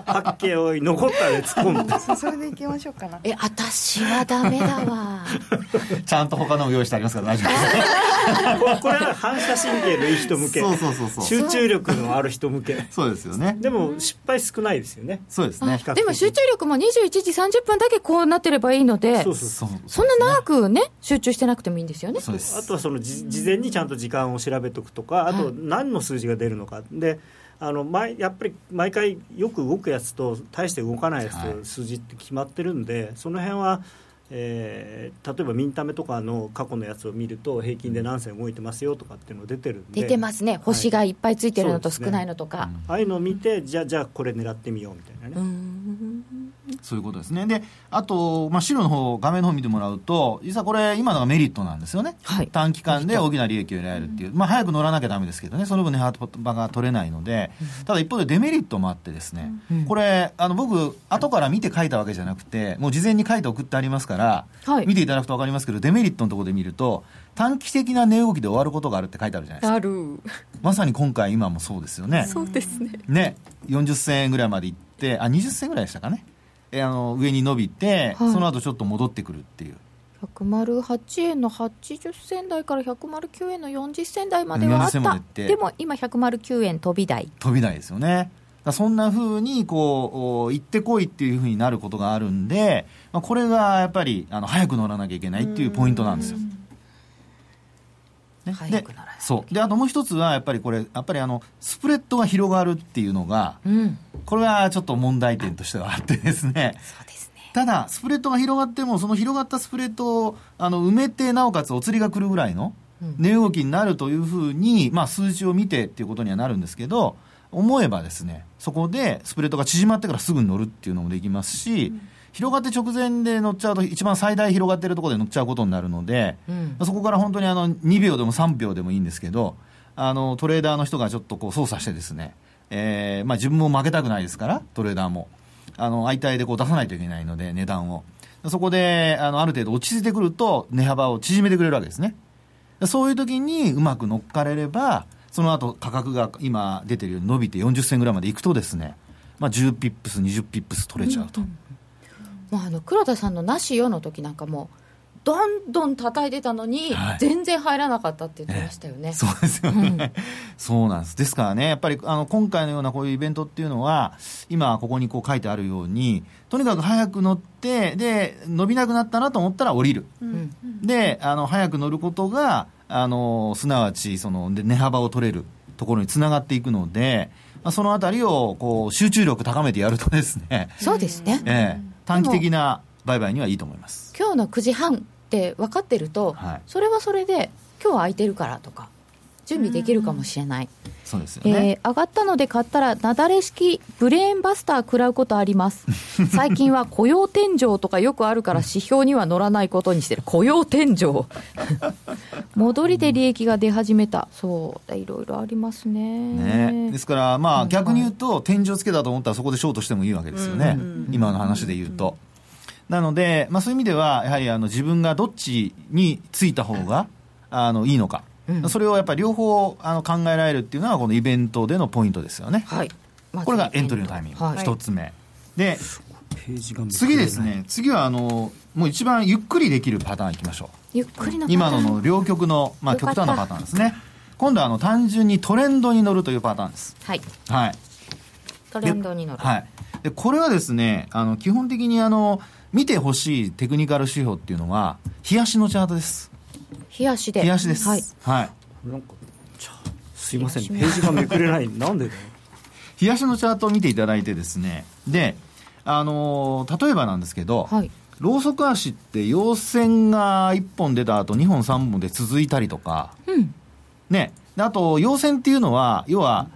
八景を残ったで突っ込む。そうそれでいきましょうかな。え私はダメだわ。ちゃんと他のも用意してありますから大丈夫です。こ れこれは反射神経のいい人向け。そうそうそうそう。集中力のある人向け。そうですよね。でも失敗少ないですよね。そうですね。でも集中力も21時30分だけこうなってればいいのでそうそうそう。そうそんな長くね集中してなくてもいいんですよね。そうです。あとはそのじ事前にちゃんと時間を調べておくとかあと何の数字が出るのか。であの毎やっぱり毎回よく動くやつと大して動かないやつはい。と数字って決まってるんで、その辺は、えー例えばミンタメとかの過去のやつを見ると平均で何銭動いてますよとかっていうの出てるんで。出てますね。星がいっぱいついてるのと少ないのとか、ああいうのを見てじゃあじゃあこれ狙ってみようみたいなね、そういうことですね。で、あと、まあ、資料の方、画面の方見てもらうと、実はこれ、今のがメリットなんですよね。はい。短期間で大きな利益を得られるっていう。まあ、早く乗らなきゃダメですけどね、その分ね、ハート場が取れないので、ただ一方でデメリットもあってですね、これ、あの、僕、後から見て書いたわけじゃなくて、もう事前に書いて送ってありますから、はい見ていただくと分かりますけど、デメリットのところで見ると、短期的な値動きで終わることがあるって書いてあるじゃないですか。あるまさに今回、今もそうですよね。そうですねね、40銭円ぐらいまで行って、あ、20銭ぐらいでしたかね。えあの上に伸びて、はいその後ちょっと戻ってくるっていう。108円の80銭台から109円の40銭台まではあっ40銭またでも今109円飛び台飛び台ですよね。そんな風にこうお行ってこいっていう風になることがあるんで、まあ、これがやっぱりあの早く乗らなきゃいけないっていうポイントなんですよ。ね。早く乗らないでそう。であともう一つはやっぱりこれやっぱりあのスプレッドが広がるっていうのがうん。これはちょっと問題点としてはあってですね。そうですね。ただスプレッドが広がってもその広がったスプレッドをあの埋めてなおかつお釣りが来るぐらいの値動きになるというふうに、まあ、数字を見てっていうことにはなるんですけど思えばですねそこでスプレッドが縮まってからすぐに乗るっていうのもできますし、広がって直前で乗っちゃうと一番最大広がってるところで乗っちゃうことになるので、うん。そこから本当にあの2秒でも3秒でもいいんですけどあのトレーダーの人がちょっとこう操作してですね、えーまあ、自分も負けたくないですからトレーダーもあの相対でこう出さないといけないので値段を。そこであのある程度落ち着いてくると値幅を縮めてくれるわけですね。そういう時にうまく乗っかれればその後価格が今出てるように伸びて40銭ぐらいまでいくとですね、まあ、10ピップス20ピップス取れちゃうと、もうあの黒田さんのなしよの時なんかもうどんどん叩いてたのに、はい。全然入らなかったって言ってましたよね、そうですよね、そうなんです、ですからね、やっぱりあの今回のようなこういうイベントっていうのは、今、ここにこう書いてあるように、とにかく早く乗って、で伸びなくなったなと思ったら降りる、ん。であの早く乗ることが、あのすなわちそので値幅を取れるところにつながっていくので、まあ、そのあたりをこう集中力高めてやるとですね、そうですね、ええ短期的な売買にはいいと思います。今日の9時半って分かってると、はい。それはそれで今日は空いてるからとか準備できるかもしれない、そうですよね、えー上がったので買ったら雪崩式ブレーンバスター食らうことあります。最近は雇用天井とかよくあるから指標には乗らないことにしてる。雇用天井。戻りで利益が出始めた。そういろいろありますね。ね、ですから、まあ、逆に言うと、天井つけたと思ったら、そこでショートしてもいいわけですよね、今の話で言うと。なので、まあ、そういう意味では、やはりあの自分がどっちについた方があのいいのか、それをやっぱり両方あの考えられるっていうのは、このイベントでのポイントですよね。はい、これがエントリーのタイミング、はい。一つ目。で、次ですね、次はあのもう一番ゆっくりできるパターンいきましょう。ゆっくりの今のの両極の、まあ、極端なパターンですね。今度はあの単純にトレンドに乗るというパターンです。はい。はい。トレンドに乗る、はい、でこれはですねあの基本的にあの見てほしいテクニカル指標っていうのは冷やしのチャートです冷やしで。冷やしです。はい、はい、なんかすいません。ページがめくれない。なんでだよ。冷やしのチャートを見ていただいてですね。であのー例えばなんですけど、はい。ローソク足って陽線が1本出た後2本3本で続いたりとか、うん。ね。であと陽線っていうのは要は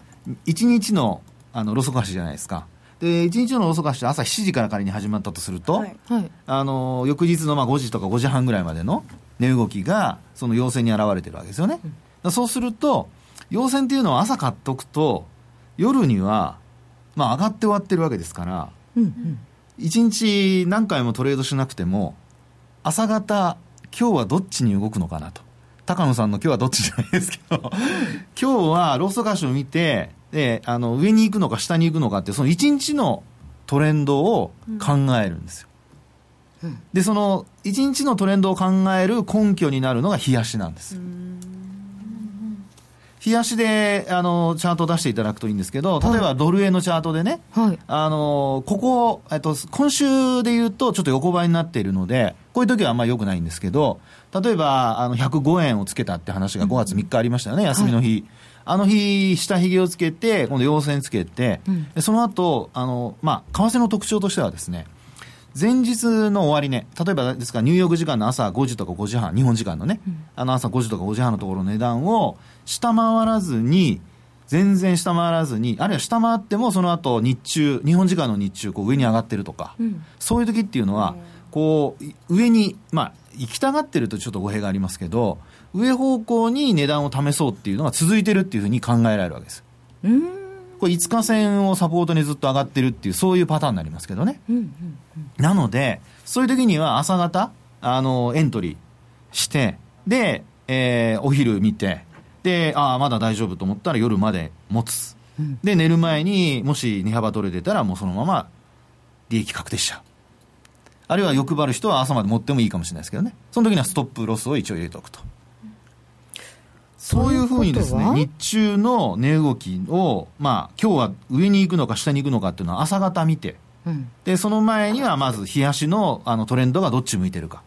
1日のあのロソク足じゃないですか。で、1日のロソク足朝7時から仮に始まったとすると、はい。はい。あの翌日のまあ5時とか5時半ぐらいまでの値動きがその陽線に現れてるわけですよね。そうすると、陽線っていうのは朝買っとくと、夜には、まあ、上がって終わってるわけですから、一日何回もトレードしなくても、朝方、今日はどっちに動くのかなと。高野さんの今日はどっちじゃないですけど、今日はローソク足を見て、で、あの、上に行くのか下に行くのかって、その一日のトレンドを考えるんですよ。で、その一日のトレンドを考える根拠になるのが冷やしなんです。冷やしで、あの、チャートを出していただくといいんですけど、例えばドル円のチャートでね、はい。あの、ここ、えっと、今週で言うとちょっと横ばいになっているので、こういう時はあんまり良くないんですけど、例えば、あの、105円をつけたって話が5月3日ありましたよね、休みの日。あの日、下髭をつけて、今度陽線つけて、でその後、あの、まあ、為替の特徴としてはですね、前日の終値、例えばですからニューヨーク時間の朝5時とか5時半、日本時間のね、あの朝5時とか5時半のところの値段を下回らずに、全然下回らずに、あるいは下回ってもその後日中、日本時間の日中、こう上に上がってるとか、そういう時っていうのは、こう、上に、まあ、行きたがってるとちょっと語弊がありますけど、上方向に値段を試そうっていうのが続いてるっていうふうに考えられるわけです。これ5日線をサポートにずっと上がってるっていう、そういうパターンになりますけどね。なので、そういう時には朝方、あの、エントリーして、で、えーお昼見て、で、ああ、まだ大丈夫と思ったら夜まで持つ。で、寝る前にもし値幅取れてたら、もうそのまま利益確定しちゃう。あるいは欲張る人は朝まで持ってもいいかもしれないですけどね。その時にはストップロスを一応入れておくと。そういうふうにですね、日中の値動きを、まあ、今日は上に行くのか下に行くのかっていうのは朝方見て、で、その前にはまず冷やしのあのトレンドがどっち向いてるか。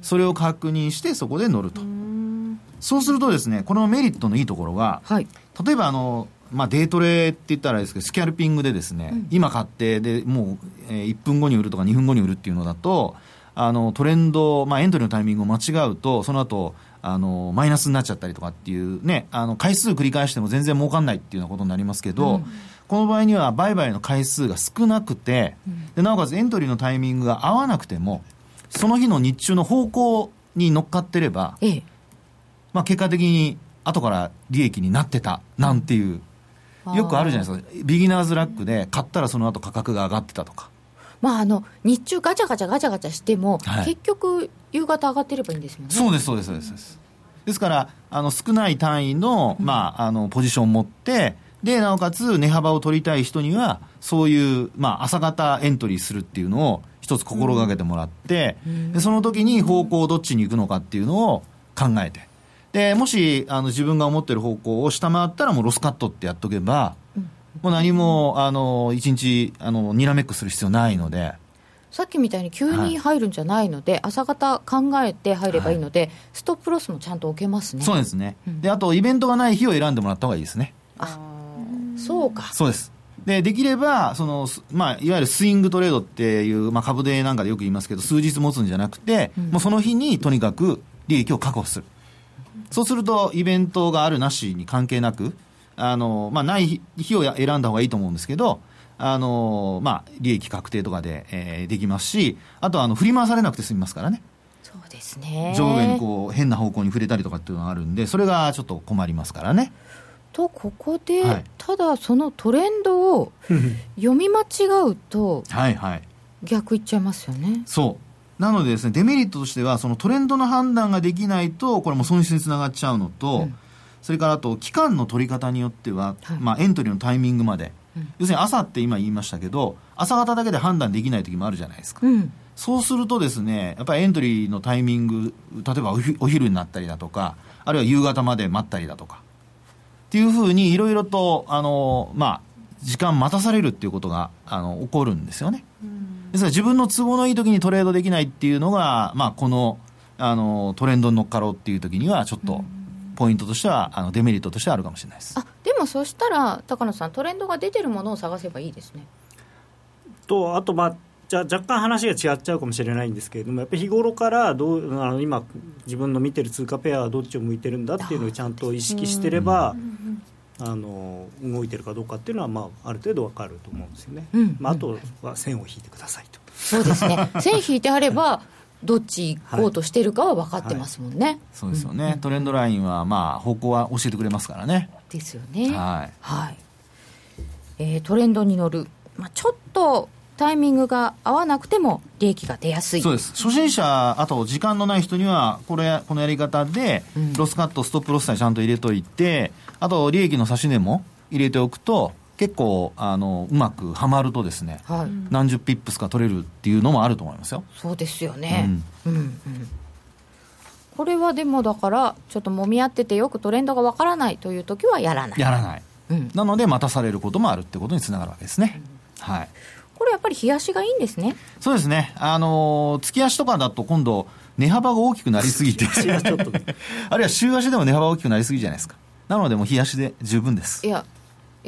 それを確認してそこで乗ると。そうするとですね、このメリットのいいところが、はい。例えばあの、まあ、デートレって言ったらですけど、スキャルピングでですね、今買って、で、もう、えー1分後に売るとか2分後に売るっていうのだと、あの、トレンド、まあ、エントリーのタイミングを間違うと、その後、あの、マイナスになっちゃったりとかっていうね、あの、回数繰り返しても全然儲かんないっていうようなことになりますけど、この場合には売買の回数が少なくて、でなおかつエントリーのタイミングが合わなくても、その日の日中の方向に乗っかってれば、ええ。まあ、結果的に後から利益になってたなんていう、よくあるじゃないですか、ビギナーズラックで買ったらその後価格が上がってたとか、まああの日中ガチャガチャガチャガチャしても、はい。結局夕方上がってればいいんですもんね。そうです、そうです、そうです。そうです。ですから、あの少ない単位の,、まあ、あのポジションを持って、でなおかつ値幅を取りたい人には、そういう、まあ、朝方エントリーするっていうのを一つ心がけてもらって、でその時に方向どっちに行くのかっていうのを考えて、でもしあの自分が思ってる方向を下回ったら、もうロスカットってやっとけば、もう何もあの一日あのにらめっこする必要ないので。さっきみたいに急に入るんじゃないので、朝方考えて入ればいいので、ストップロスもちゃんと置けますねそうですね、であとイベントがない日を選んでもらった方がいいですね。そうかそうです。で、できれば、その、すまあ、いわゆるスイングトレードっていう、まあ、株でなんかでよく言いますけど、数日持つんじゃなくて、もうその日にとにかく利益を確保する。そうすると、イベントがあるなしに関係なく、あの、まあ、ない日日をや選んだ方がいいと思うんですけど、あの、まあ、利益確定とかで、えーできますし、あとは、あの、振り回されなくて済みますからね。そうですね上下にこう、変な方向に触れたりとかっていうのがあるんで、それがちょっと困りますからね。とここで、はいただそのトレンドを読み間違うとはいはい。逆いっちゃいますよねそう。なのでですね、デメリットとしては、そのトレンドの判断ができないと、これも損失につながっちゃうのと、それからあと、期間の取り方によっては、はい。まあ、エントリーのタイミングまで、要するに朝って今言いましたけど、朝方だけで判断できない時もあるじゃないですか。うん。そうするとですね、やっぱりエントリーのタイミング、例えばお昼になったりだとか、あるいは夕方まで待ったりだとか、っていうふうにいろいろと、あの、まあ、時間待たされるっていうことが、あの、起こるんですよね。ですから自分の都合のいい時にトレードできないっていうのが、まあ、この、あの、トレンドに乗っかろうっていう時には、ちょっと、ポイントとしては、あの、デメリットとしてはあるかもしれないです。あでもそしたら高野さんトレンドが出てるものを探せばいいですね。とあとまあじゃあ若干話が違っちゃうかもしれないんですけれどもやっぱり日頃からどうあの今自分の見てる通貨ペアはどっちを向いてるんだっていうのをちゃんと意識してればあの動いてるかどうかっていうのは、まあ、ある程度わかると思うんですよね、うん。まあ、あとは線を引いてくださいと。そうですね。線引いてあればどっち行こうとしてるかは分かってますもんね、そうですよね、トレンドラインはまあ方向は教えてくれますからね。ですよね。はい。はい。えートレンドに乗る、まあ、ちょっとタイミングが合わなくても利益が出やすい。そうです。初心者あと時間のない人にはこれこのやり方でうん。ロスカットストップロスさえちゃんと入れといてあと利益の差し値も入れておくと結構あのうまくはまるとですねはい、何十ピップスか取れるっていうのもあると思いますよ。そうですよね、うん。うんこれはでもだからちょっと揉み合っててよくトレンドがわからないという時はやらない。やらない。うん、なので待たされることもあるってことにつながるわけですね、はいこれやっぱり冷やしがいいんですね。そうですね。あのー月足とかだと今度値幅が大きくなりすぎて。ちょっと。あるいは週足でも値幅が大きくなりすぎじゃないですか。なのでもう日足で十分です。いや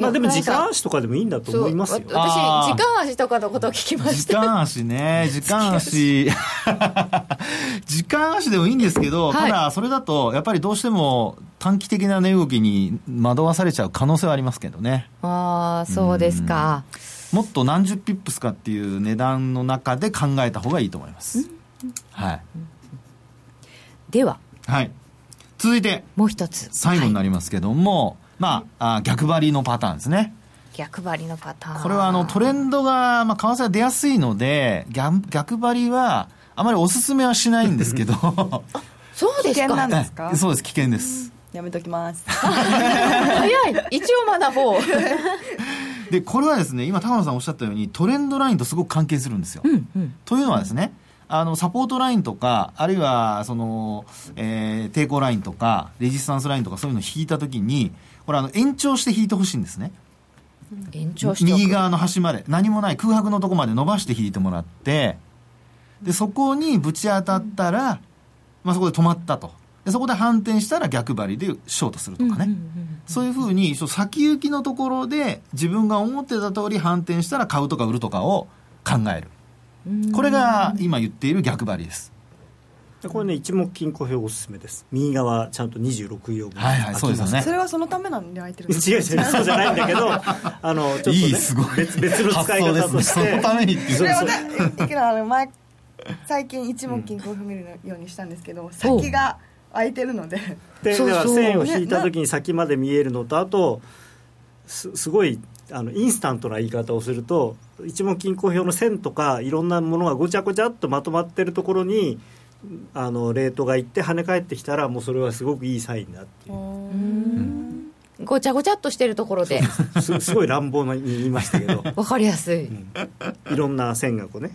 まあ、でも時間足とかでもいいんだと思いますよ。私時間足とかのことを聞きまし時た間足ね、時間足。時間足でもいいんですけど、はいただそれだと、やっぱりどうしても短期的な値動きに惑わされちゃう可能性はありますけどね。ああそうですかもっと何十ピップスかっていう値段の中で考えた方がいいと思います。はい。でははい。続いて、もう一つ最後になり、りますけども、まああ、逆張りのパターンですね。逆張りのパターン。これはあのトレンドが、まあ、為替が出やすいので、逆逆張りは、あまりおすすめはしないんですけど、そうです危険なかんですか？そうです、危険です。やめときます。早い。一応学ぼう。で、これはですね、今、高野さんおっしゃったように、トレンドラインとすごく関係するんですよ。うんうん。というのはですね、あの、サポートラインとか、あるいは、その、えー抵抗ラインとか、レジスタンスラインとか、そういうのを引いたときに、これ、あの、延長して引いてほしいんですね。延長して右側の端まで、何もない空白のとこまで伸ばして引いてもらって、で、そこにぶち当たったら、まあ、そこで止まったと。で、そこで反転したら逆張りでショートするとかね。そういうふうに、そう先行きのところで自分が思ってた通り反転したら買うとか売るとかを考える。これが今言っている逆張りです。でこれね一目金庫表おすすめです。右側ちゃんと26行分はいはいそうですよね。それはそのためなのに空いてるんです違う違うそうじゃないんだけど あのちょっと、ね、いいすごい。別別の使い方として。ね。そのためにっていう。それそうはねいくらあの前最近一目金庫を見るようにしたんですけど、先が空いてるので。でそうそう。では線を引いた時に先まで見えるのとあとすすごいあのインスタントな言い方をすると一目金庫表の線とかいろんなものがごちゃごちゃっとまとまってるところにあのレートがいって跳ね返ってきたらもうそれはすごくいいサインだっていう。ごちゃごちゃっとしてるところで。すすごい乱暴に言いましたけど、わかりやすい。うん。いろんな線がこうね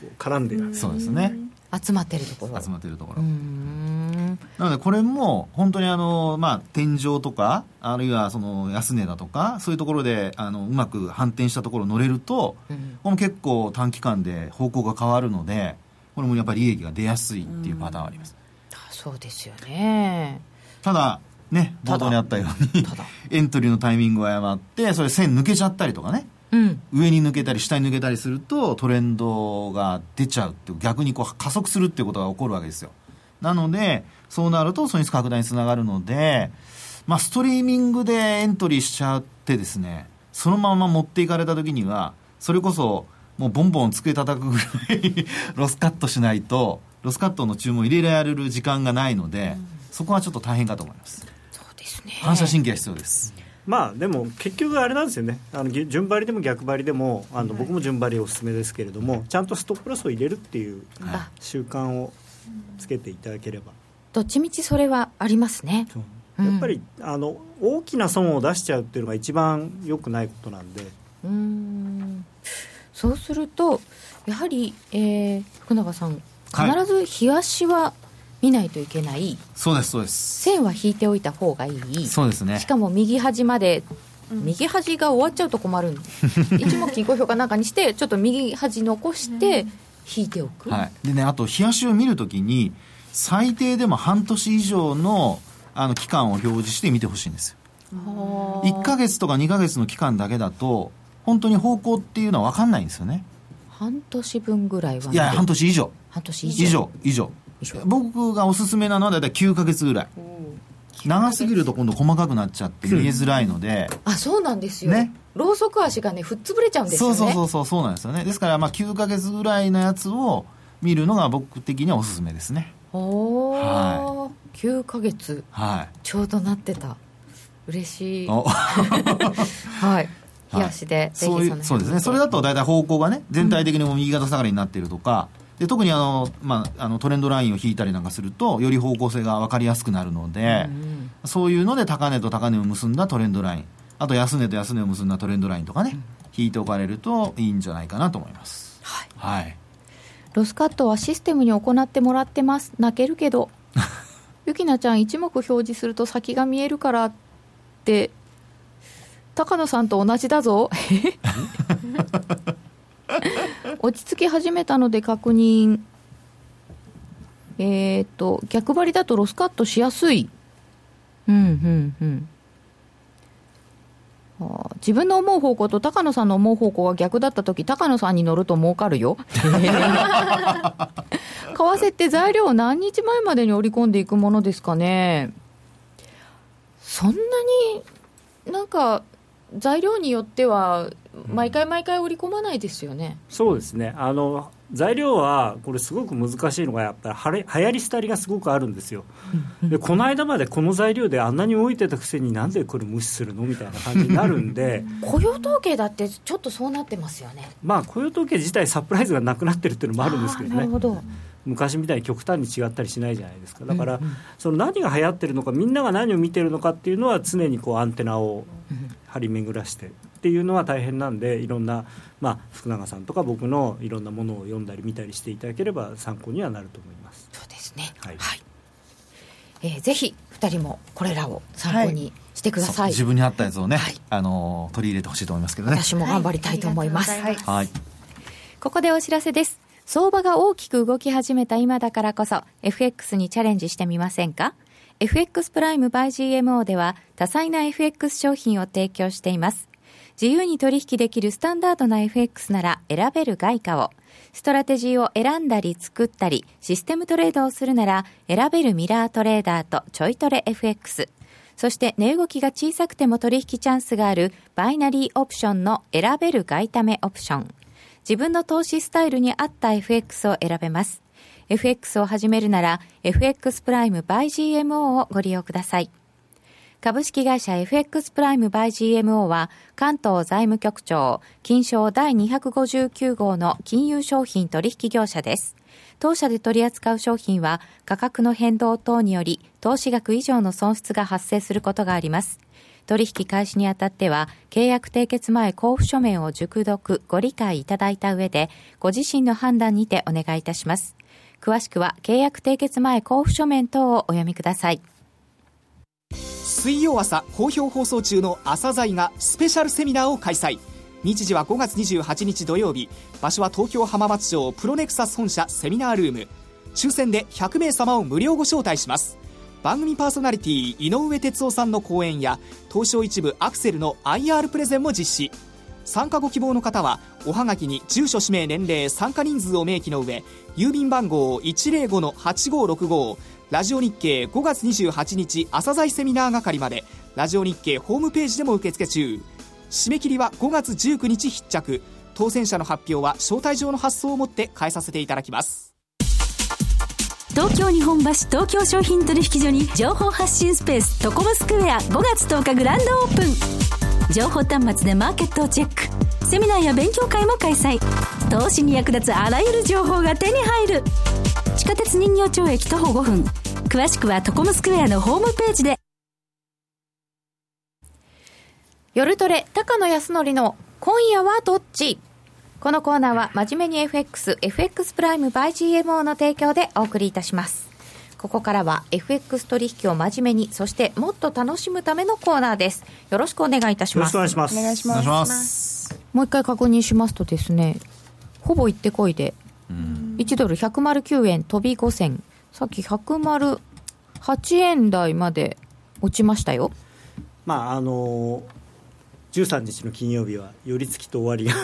こう絡んでる。そうですね。集まってるところ。集まっているとこうろ。ん。なのでこれも本当にあの、まあ、天井とか、あるいはその安値だとか、そういうところであのうまく反転したところ乗れると、うん。これも結構短期間で方向が変わるので、これもやっぱり利益が出やすいっていうパターンがあります。あそうですよね。ただ、ね、冒頭にあったようにエントリーのタイミングを誤って、それ線抜けちゃったりとかね、うん。上に抜けたり下に抜けたりするとトレンドが出ちゃうって逆にこう加速するっていうことが起こるわけですよ。なのでそうなると損失拡大につながるので、まあ、ストリーミングでエントリーしちゃってですねそのまま持っていかれた時にはそれこそもうボンボン机叩くぐらいロスカットしないとロスカットの注文入れられる時間がないので、そこはちょっと大変かと思います。そうですね。反射神経が必要です、まあでも結局あれなんですよね。あのぎ順張りでも逆張りでもあの僕も順張りおすすめですけれどもちゃんとストップロスを入れるっていうあ習慣をつけていただければ、どっちみちそれはありますね。うん。やっぱりあの大きな損を出しちゃうっていうのが一番良くないことなんで。うーんそうするとやはり、えー福永さんはい。必ず日足は見ないといけない、そうですそうです。線は引いておいた方がいい。そうですね。しかも右端まで、右端が終わっちゃうと困るんで 一目金庫表かなんかにしてちょっと右端残して引いておく、はい、でねあと冷やしを見るときに最低でも半年以上のあの期間を表示して見てほしいんですよ。はあ1ヶ月とか2ヶ月の期間だけだと本当に方向っていうのは分かんないんですよね。半年分ぐらいはいや半年以上。半年以上。以上僕がおすすめなのは大体9ヶ月ぐらい。長すぎると今度細かくなっちゃって見えづらいので、あそうなんですよ、ね。ロウソク足がねふっつぶれちゃうんですよね。そうそうそうそうそうなんですよね。ですからまあ9か月ぐらいのやつを見るのが僕的にはおすすめですね。おお、は9ヶ月。はい。ちょうどなってた。嬉しい。お。はい冷やしで、そういうそうですね。それだと大体方向がね全体的にもう右肩下がりになっているとか、で特にあの、まあ、あのトレンドラインを引いたりなんかするとより方向性が分かりやすくなるので、そういうので高値と高値を結んだトレンドラインあと安値と安値を結んだトレンドラインとかね、引いておかれるといいんじゃないかなと思います。はい、ロスカットはシステムに行ってもらってます。泣けるけど。ゆきなちゃん一目表示すると先が見えるからって高野さんと同じだぞ。落ち着き始めたので確認。えっ、と逆張りだとロスカットしやすい。うんうんうん。あー自分の思う方向と高野さんの思う方向が逆だった時高野さんに乗ると儲かるよ。為替って材料を何日前までに織り込んでいくものですかね。そんなになんか材料によっては毎回毎回織り込まないですよね。そうですね。あの材料はこれすごく難しいのがやっぱりはれ流行り廃りがすごくあるんですよ。でこの間までこの材料であんなに動いてたくせになんでこれ無視するのみたいな感じになるんで 雇用統計だってちょっとそうなってますよね。まあ雇用統計自体サプライズがなくなってるっていうのもあるんですけどね。なるほど。昔みたいに極端に違ったりしないじゃないですか。だから、その何が流行ってるのかみんなが何を見てるのかっていうのは常にこうアンテナを張り巡らしてっていうのは大変なんでいろんな、まあ、福永さんとか僕のいろんなものを読んだり見たりしていただければ参考にはなると思います。そうですね。はい。えーぜひ2人もこれらを参考にしてください、自分に合ったやつをね、はい。あの取り入れてほしいと思います。けどね私も頑張りたいと思います。はい。ここでお知らせです。相場が大きく動き始めた今だからこそ、FX にチャレンジしてみませんか？?FX プライム by GMO では多彩な FX 商品を提供しています。自由に取引できるスタンダードな FX なら選べる外貨を、ストラテジーを選んだり作ったり、システムトレードをするなら選べるミラートレーダーとちょいトレ FX。そして値動きが小さくても取引チャンスがあるバイナリーオプションの選べる外為オプション。自分の投資スタイルに合った FX を選べます。FX を始めるなら FX プライム by GMO をご利用ください。株式会社 FX プライム by GMO は関東財務局長金商第259号の金融商品取引業者です。当社で取り扱う商品は価格の変動等により投資額以上の損失が発生することがあります。取引開始にあたっては、契約締結前交付書面を熟読、ご理解いただいた上で、ご自身の判断にてお願いいたします。詳しくは、契約締結前交付書面等をお読みください。水曜朝好評放送中の「朝鮮がスペシャルセミナーを開催。日時は5月28日土曜日。場所は東京浜松町プロネクサス本社セミナールーム。抽選で100名様を無料ご招待します。番組パーソナリティ井上哲夫さんの講演や東証一部アクセルの IR プレゼンも実施。参加ご希望の方はおはがきに住所氏名年齢参加人数を明記の上郵便番号105-8565ラジオ日経5月28日朝鮮セミナー係までラジオ日経ホームページでも受付中。締め切りは5月19日必着。当選者の発表は招待状の発送をもって返させていただきます。東京日本橋東京商品取引所に情報発信スペーストコムスクエア5月10日グランドオープン。情報端末でマーケットをチェック。セミナーや勉強会も開催。投資に役立つあらゆる情報が手に入る。地下鉄人形町駅徒歩5分。詳しくはトコムスクエアのホームページで。夜トレ、高野康則の今夜はどっち？このコーナーは真面目に FX、FX プライム by GMO の提供でお送りいたします。ここからは FX 取引を真面目に、そしてもっと楽しむためのコーナーです。よろしくお願いいたしよろます。しくお願いします。お願いしお願まいすしますもう一回確認しますとですね、ほぼ行ってこいで、1ドル109円飛び5銭、さっき108円台まで落ちましたよ。まああの13日の金曜日は寄り付きと終わりが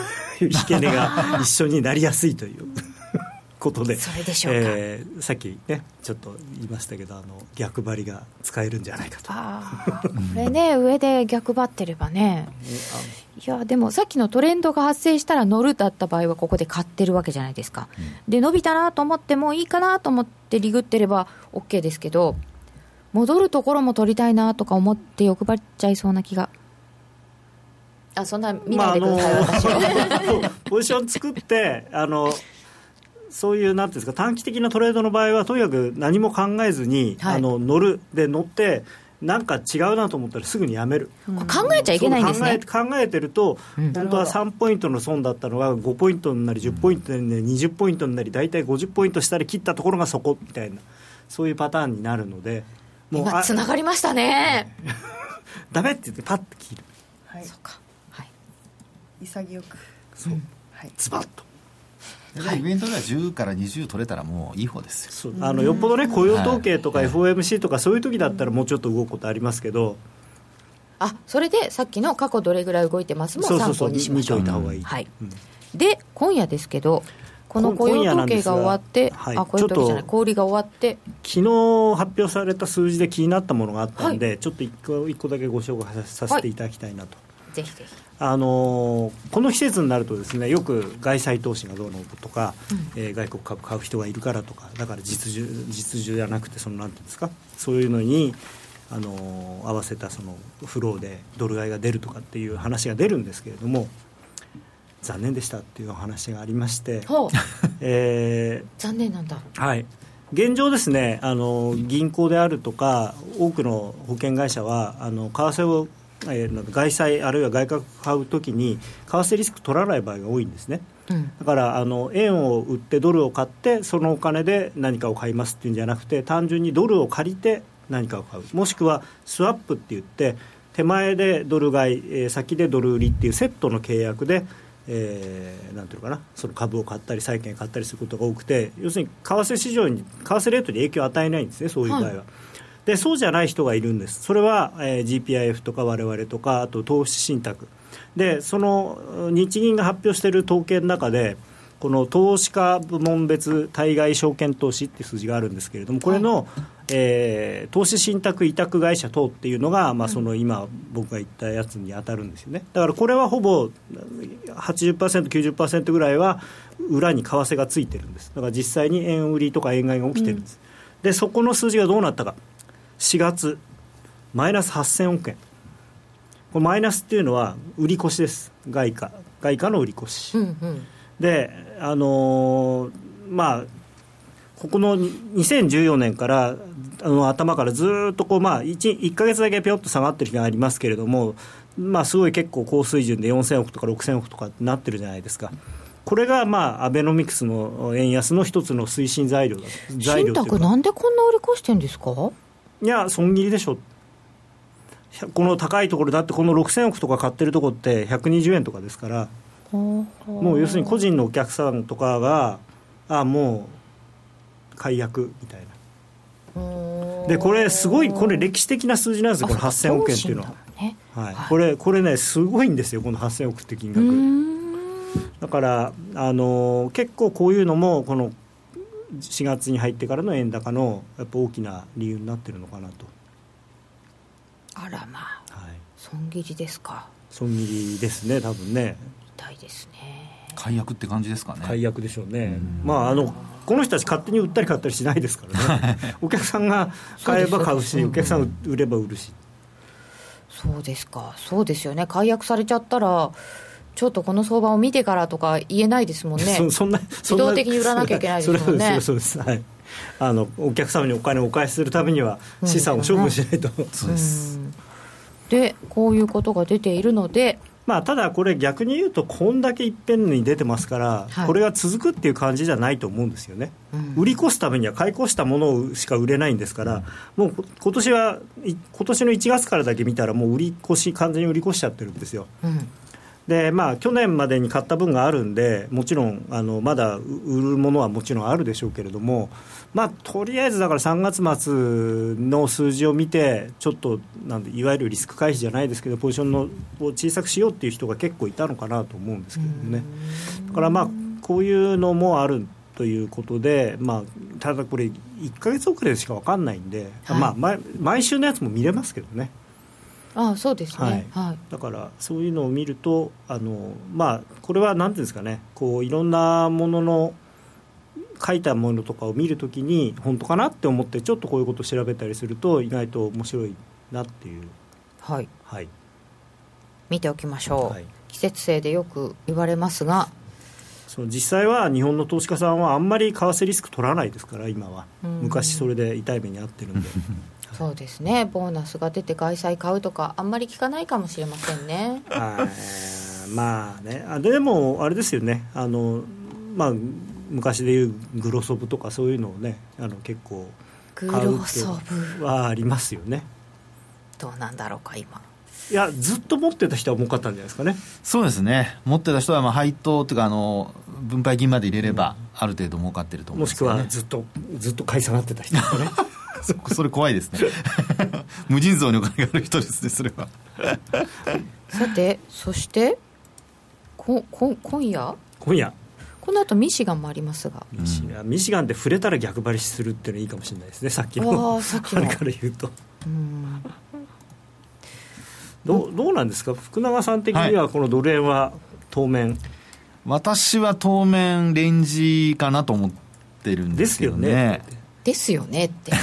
引け値が一緒になりやすいということで。それでしょうか、えー、さっきねちょっと言いましたけどあの逆張りが使えるんじゃないかと。ああこれね上で逆張ってればね。いやでもさっきのトレンドが発生したら乗るだった場合はここで買ってるわけじゃないですか、うん、で伸びたなと思ってもいいかなと思ってリグってれば OK ですけど戻るところも取りたいなとか思って欲張っちゃいそうな気が。あそんな見ないでください、まあ、ポジション作ってあのそういうなんていうんですか短期的なトレードの場合はとにかく何も考えずに、はい、あの乗る。で乗ってなんか違うなと思ったらすぐにやめる、うん、考えちゃいけないんですね。考えてると、うん、本当は3ポイントの損だったのが5ポイントになり10ポイントになり20ポイントになり大体50ポイント下で切ったところがそこみたいなそういうパターンになるのでもう今つながりましたね。ダメって言ってパッと切る。はい。そうか。はい。潔く。そう、うん、はい、ズバッとイベントでは10から20取れたらもういい方ですよ。あのよっぽどね雇用統計とか FOMC とかそういう時だったらもうちょっと動くことありますけど、あそれでさっきの過去どれぐらい動いてます？も参考にしましょう。見といた方がいい、はい、で今夜ですけどこの雇用統計が終わって、はい、あ雇用統計じゃない、小売が終わって、昨日発表された数字で気になったものがあったんで、はい、ちょっと一個一個だけご紹介させていただきたいなと。はい、ぜひぜひあのこの季節になるとですねよく外債投資がどうのとか、うん、えー、外国株買う人がいるからとかだから実需実需じゃなくてそのなんていうんですかそういうのにあの合わせたそのフローでドル買いが出るとかっていう話が出るんですけれども残念でしたっていう話がありまして、えー、残念なんだ。はい。現状ですねあの銀行であるとか多くの保険会社はあの為替をえー、外債あるいは外貨買うときに為替リスク取らない場合が多いんですね、うん、だからあの円を売ってドルを買ってそのお金で何かを買いますっていうんじゃなくて単純にドルを借りて何かを買う。もしくはスワップって言って手前でドル買い、えー、先でドル売りっていうセットの契約でえー、なんていうかなその株を買ったり債券買ったりすることが多くて要するに為替市場に為替レートに影響を与えないんですねそういう場合は。はいでそうじゃない人がいるんです。それは、えー、GPIF とか我々とかあと投資信託。でその日銀が発表している統計の中でこの投資家部門別対外証券投資っていう数字があるんですけれどもこれの、はい、えー、投資信託委託会社等っていうのが、まあ、その今僕が言ったやつに当たるんですよね。だからこれはほぼ 80%90% ぐらいは裏に為替がついてるんです。だから実際に円売りとか円買いが起きてるんです、うん、でそこの数字がどうなったか4月マイナス8000億円。これマイナスっていうのは売り越しです。外貨。外貨の売り越し、うんうん、であのー、まあここの2014年からあの頭からずっとこう、まあ1、1, か月だけぴょっと下がってる日がありますけれども、まあ、すごい結構高水準で4000億とか6000億とかなってるじゃないですか。これがまあアベノミクスの円安の一つの推進材料だ材料信託なんでこんな売り越してるんですか？いや損切りでしょ。この高いところだってこの6000億とか買ってるとこって120円とかですから。もう要するに個人のお客さんとかがあもう解約みたいな。でこれすごいこれ歴史的な数字なんですよこの8000億円っていうのは、ね、はい、これこれねすごいんですよこの8000億って金額。だからあの結構こういうのもこの4月に入ってからの円高のやっぱ大きな理由になってるのかなと。あらまあ、はい、損切りですか。損切りですね多分ね。痛いですね。解約って感じですかね。解約でしょうね。まああのこの人たち勝手に売ったり買ったりしないですからね。お客さんが買えば買うしお客さん売れば売るし。そうですか。そうですよね。解約されちゃったらちょっとこの相場を見てからとか言えないですもんね、そんな自動的に売らなきゃいけないですもんね。そうです。はい。あのお客様にお金をお返しするためには資産を処分しないと、そうです。でこういうことが出ているので。まあ、ただこれ逆に言うとこんだけいっぺんに出てますから、はい、これが続くっていう感じじゃないと思うんですよね、うん、売り越すためには買い越したものしか売れないんですから、もう今年は今年の1月からだけ見たらもう売り越し完全に売り越しちゃってるんですよ、うんでまあ、去年までに買った分があるんで、もちろんあのまだ売るものはもちろんあるでしょうけれども、まあ、とりあえずだから3月末の数字を見て、ちょっとなんでいわゆるリスク回避じゃないですけど、ポジションのを小さくしようっていう人が結構いたのかなと思うんですけどね。だからまあこういうのもあるということで、まあ、ただこれ、1か月遅れしか分かんないんで、はい、まあ、毎週のやつも見れますけどね。ああそうですね、はい、はい、だからそういうのを見るとあの、まあ、これはなんていうんですかね。こういろんなものの書いたものとかを見るときに本当かなって思ってちょっとこういうことを調べたりすると意外と面白いなっていう。はい、はい、見ておきましょう、はい、季節性でよく言われますが。そう実際は日本の投資家さんはあんまり為替リスク取らないですから今は、昔それで痛い目に遭ってるんで そうですね。ボーナスが出て外債買うとかあんまり聞かないかもしれませんね。はい。まあね。あでもあれですよね。あのまあ昔でいうグロソブとかそういうのをねあの結構グロソブ。はありますよね。どうなんだろうか今。いやずっと持ってた人は儲かったんじゃないですかね。そうですね。持ってた人はまあ配当というかあの分配金まで入れれば、ある程度儲かってると思うんですよ、ね、もしくはずっとずっと買い下がってた人とかね それ怖いですね。無尽蔵にお金がある人ですねそれは。さてそしてここ今夜？今夜。この後ミシガンもありますが、ミシガン。ミシガンで触れたら逆張りするっていうのいいかもしれないですねさっきの。さっきの。あれ から言うと。どうどうなんですか？福永さん的にはこのドル円は当面、はい、私は当面レンジかなと思ってるんですけどね。ですよねですよねって。な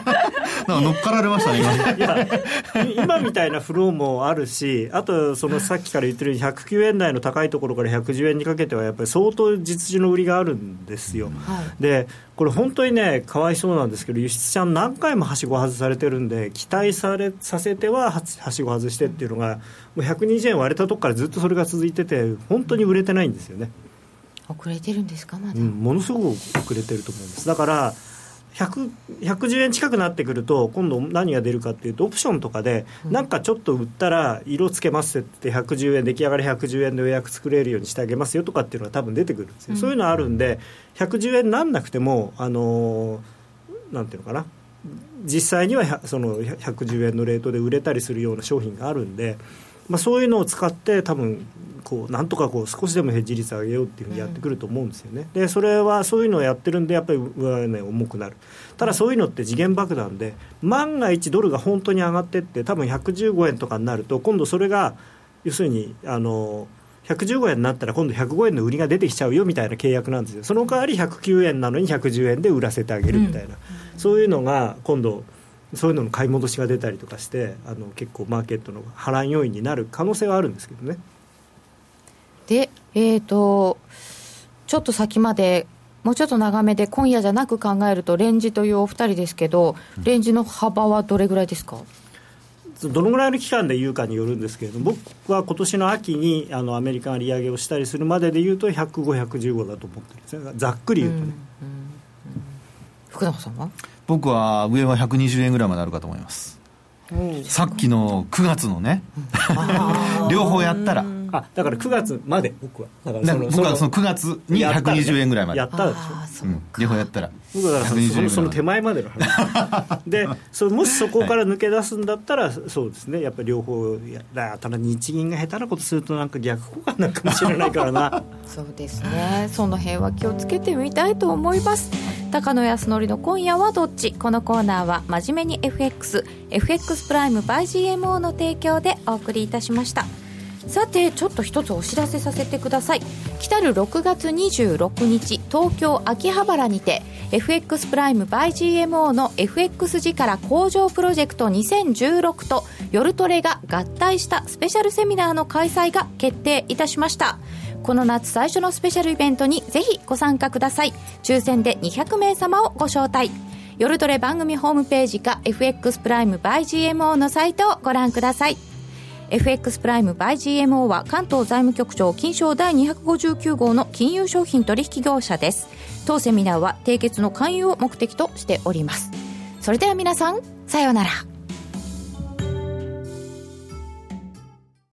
んか乗っかられましたね今。今みたいなフローもあるしあとそのさっきから言ってるように109円台の高いところから110円にかけてはやっぱり相当実需の売りがあるんですよ、はい、でこれ本当にねかわいそうなんですけど輸出車何回もはしご外されてるんで期待されさせてははしご外してっていうのがもう120円割れたとこからずっとそれが続いてて本当に売れてないんですよね。遅れてるんですか？まだ、うん、ものすごく遅れてると思うんです。だから110円近くなってくると今度何が出るかっていうとオプションとかでなんかちょっと売ったら色つけますって110円出来上がり110円で予約作れるようにしてあげますよとかっていうのが多分出てくるんですよ、うん、そういうのあるんで110円なんなくてもあのー、なんていうのかな。実際にはその110円のレートで売れたりするような商品があるんで、まあ、そういうのを使って多分こうなんとかこう少しでもヘッジ率上げようっていうふうにやってくると思うんですよね、でそれはそういうのをやってるんでやっぱり上値重くなる。ただそういうのって時限爆弾で万が一ドルが本当に上がってって多分115円とかになると今度それが要するにあの115円になったら今度105円の売りが出てきちゃうよみたいな契約なんですよ。その代わり109円なのに110円で売らせてあげるみたいな、うん、そういうのが今度そういうのの買い戻しが出たりとかしてあの結構マーケットの波乱要因になる可能性はあるんですけどね。で、えーと、ちょっと先まで、もうちょっと長めで、今夜じゃなく考えると、レンジというお二人ですけど、レンジの幅はどれぐらいですか？どのぐらいの期間で言うかによるんですけれども、僕は今年の秋にあのアメリカが利上げをしたりするまででいうと、105、115だと思ってるんですね、ざっくり言うとね。うんうん、福永さんは？僕は上は120円ぐらいまであるかと思います。さっきの9月のね、両方やったら。あだから9月まで僕は。だから僕はその9月に120円ぐらいまで。やった。でしょ、うん、両方やったら。僕はだからそのその手前までの話。でそもしそこから抜け出すんだったら、はい、そうですね。やっぱり両方やただ日銀が下手なことするとなんか逆効果になるかもしれないからな。そうですね。その辺は気をつけてみたいと思います。高野康則の今夜はどっち？このコーナーは真面目に FXFX プライム by GMO の提供でお送りいたしましたさてちょっと一つお知らせさせてください。来たる6月26日東京秋葉原にて FX プライム by GMO の FX 力工場プロジェクト2016と夜トレが合体したスペシャルセミナーの開催が決定いたしました。この夏最初のスペシャルイベントにぜひご参加ください。抽選で200名様をご招待。夜トレ番組ホームページか FX プライム by GMO のサイトをご覧ください。FX プライム by GMO は関東財務局長金賞第259号の金融商品取引業者です。当セミナーは締結の勧誘を目的としております。それでは皆さんさようなら。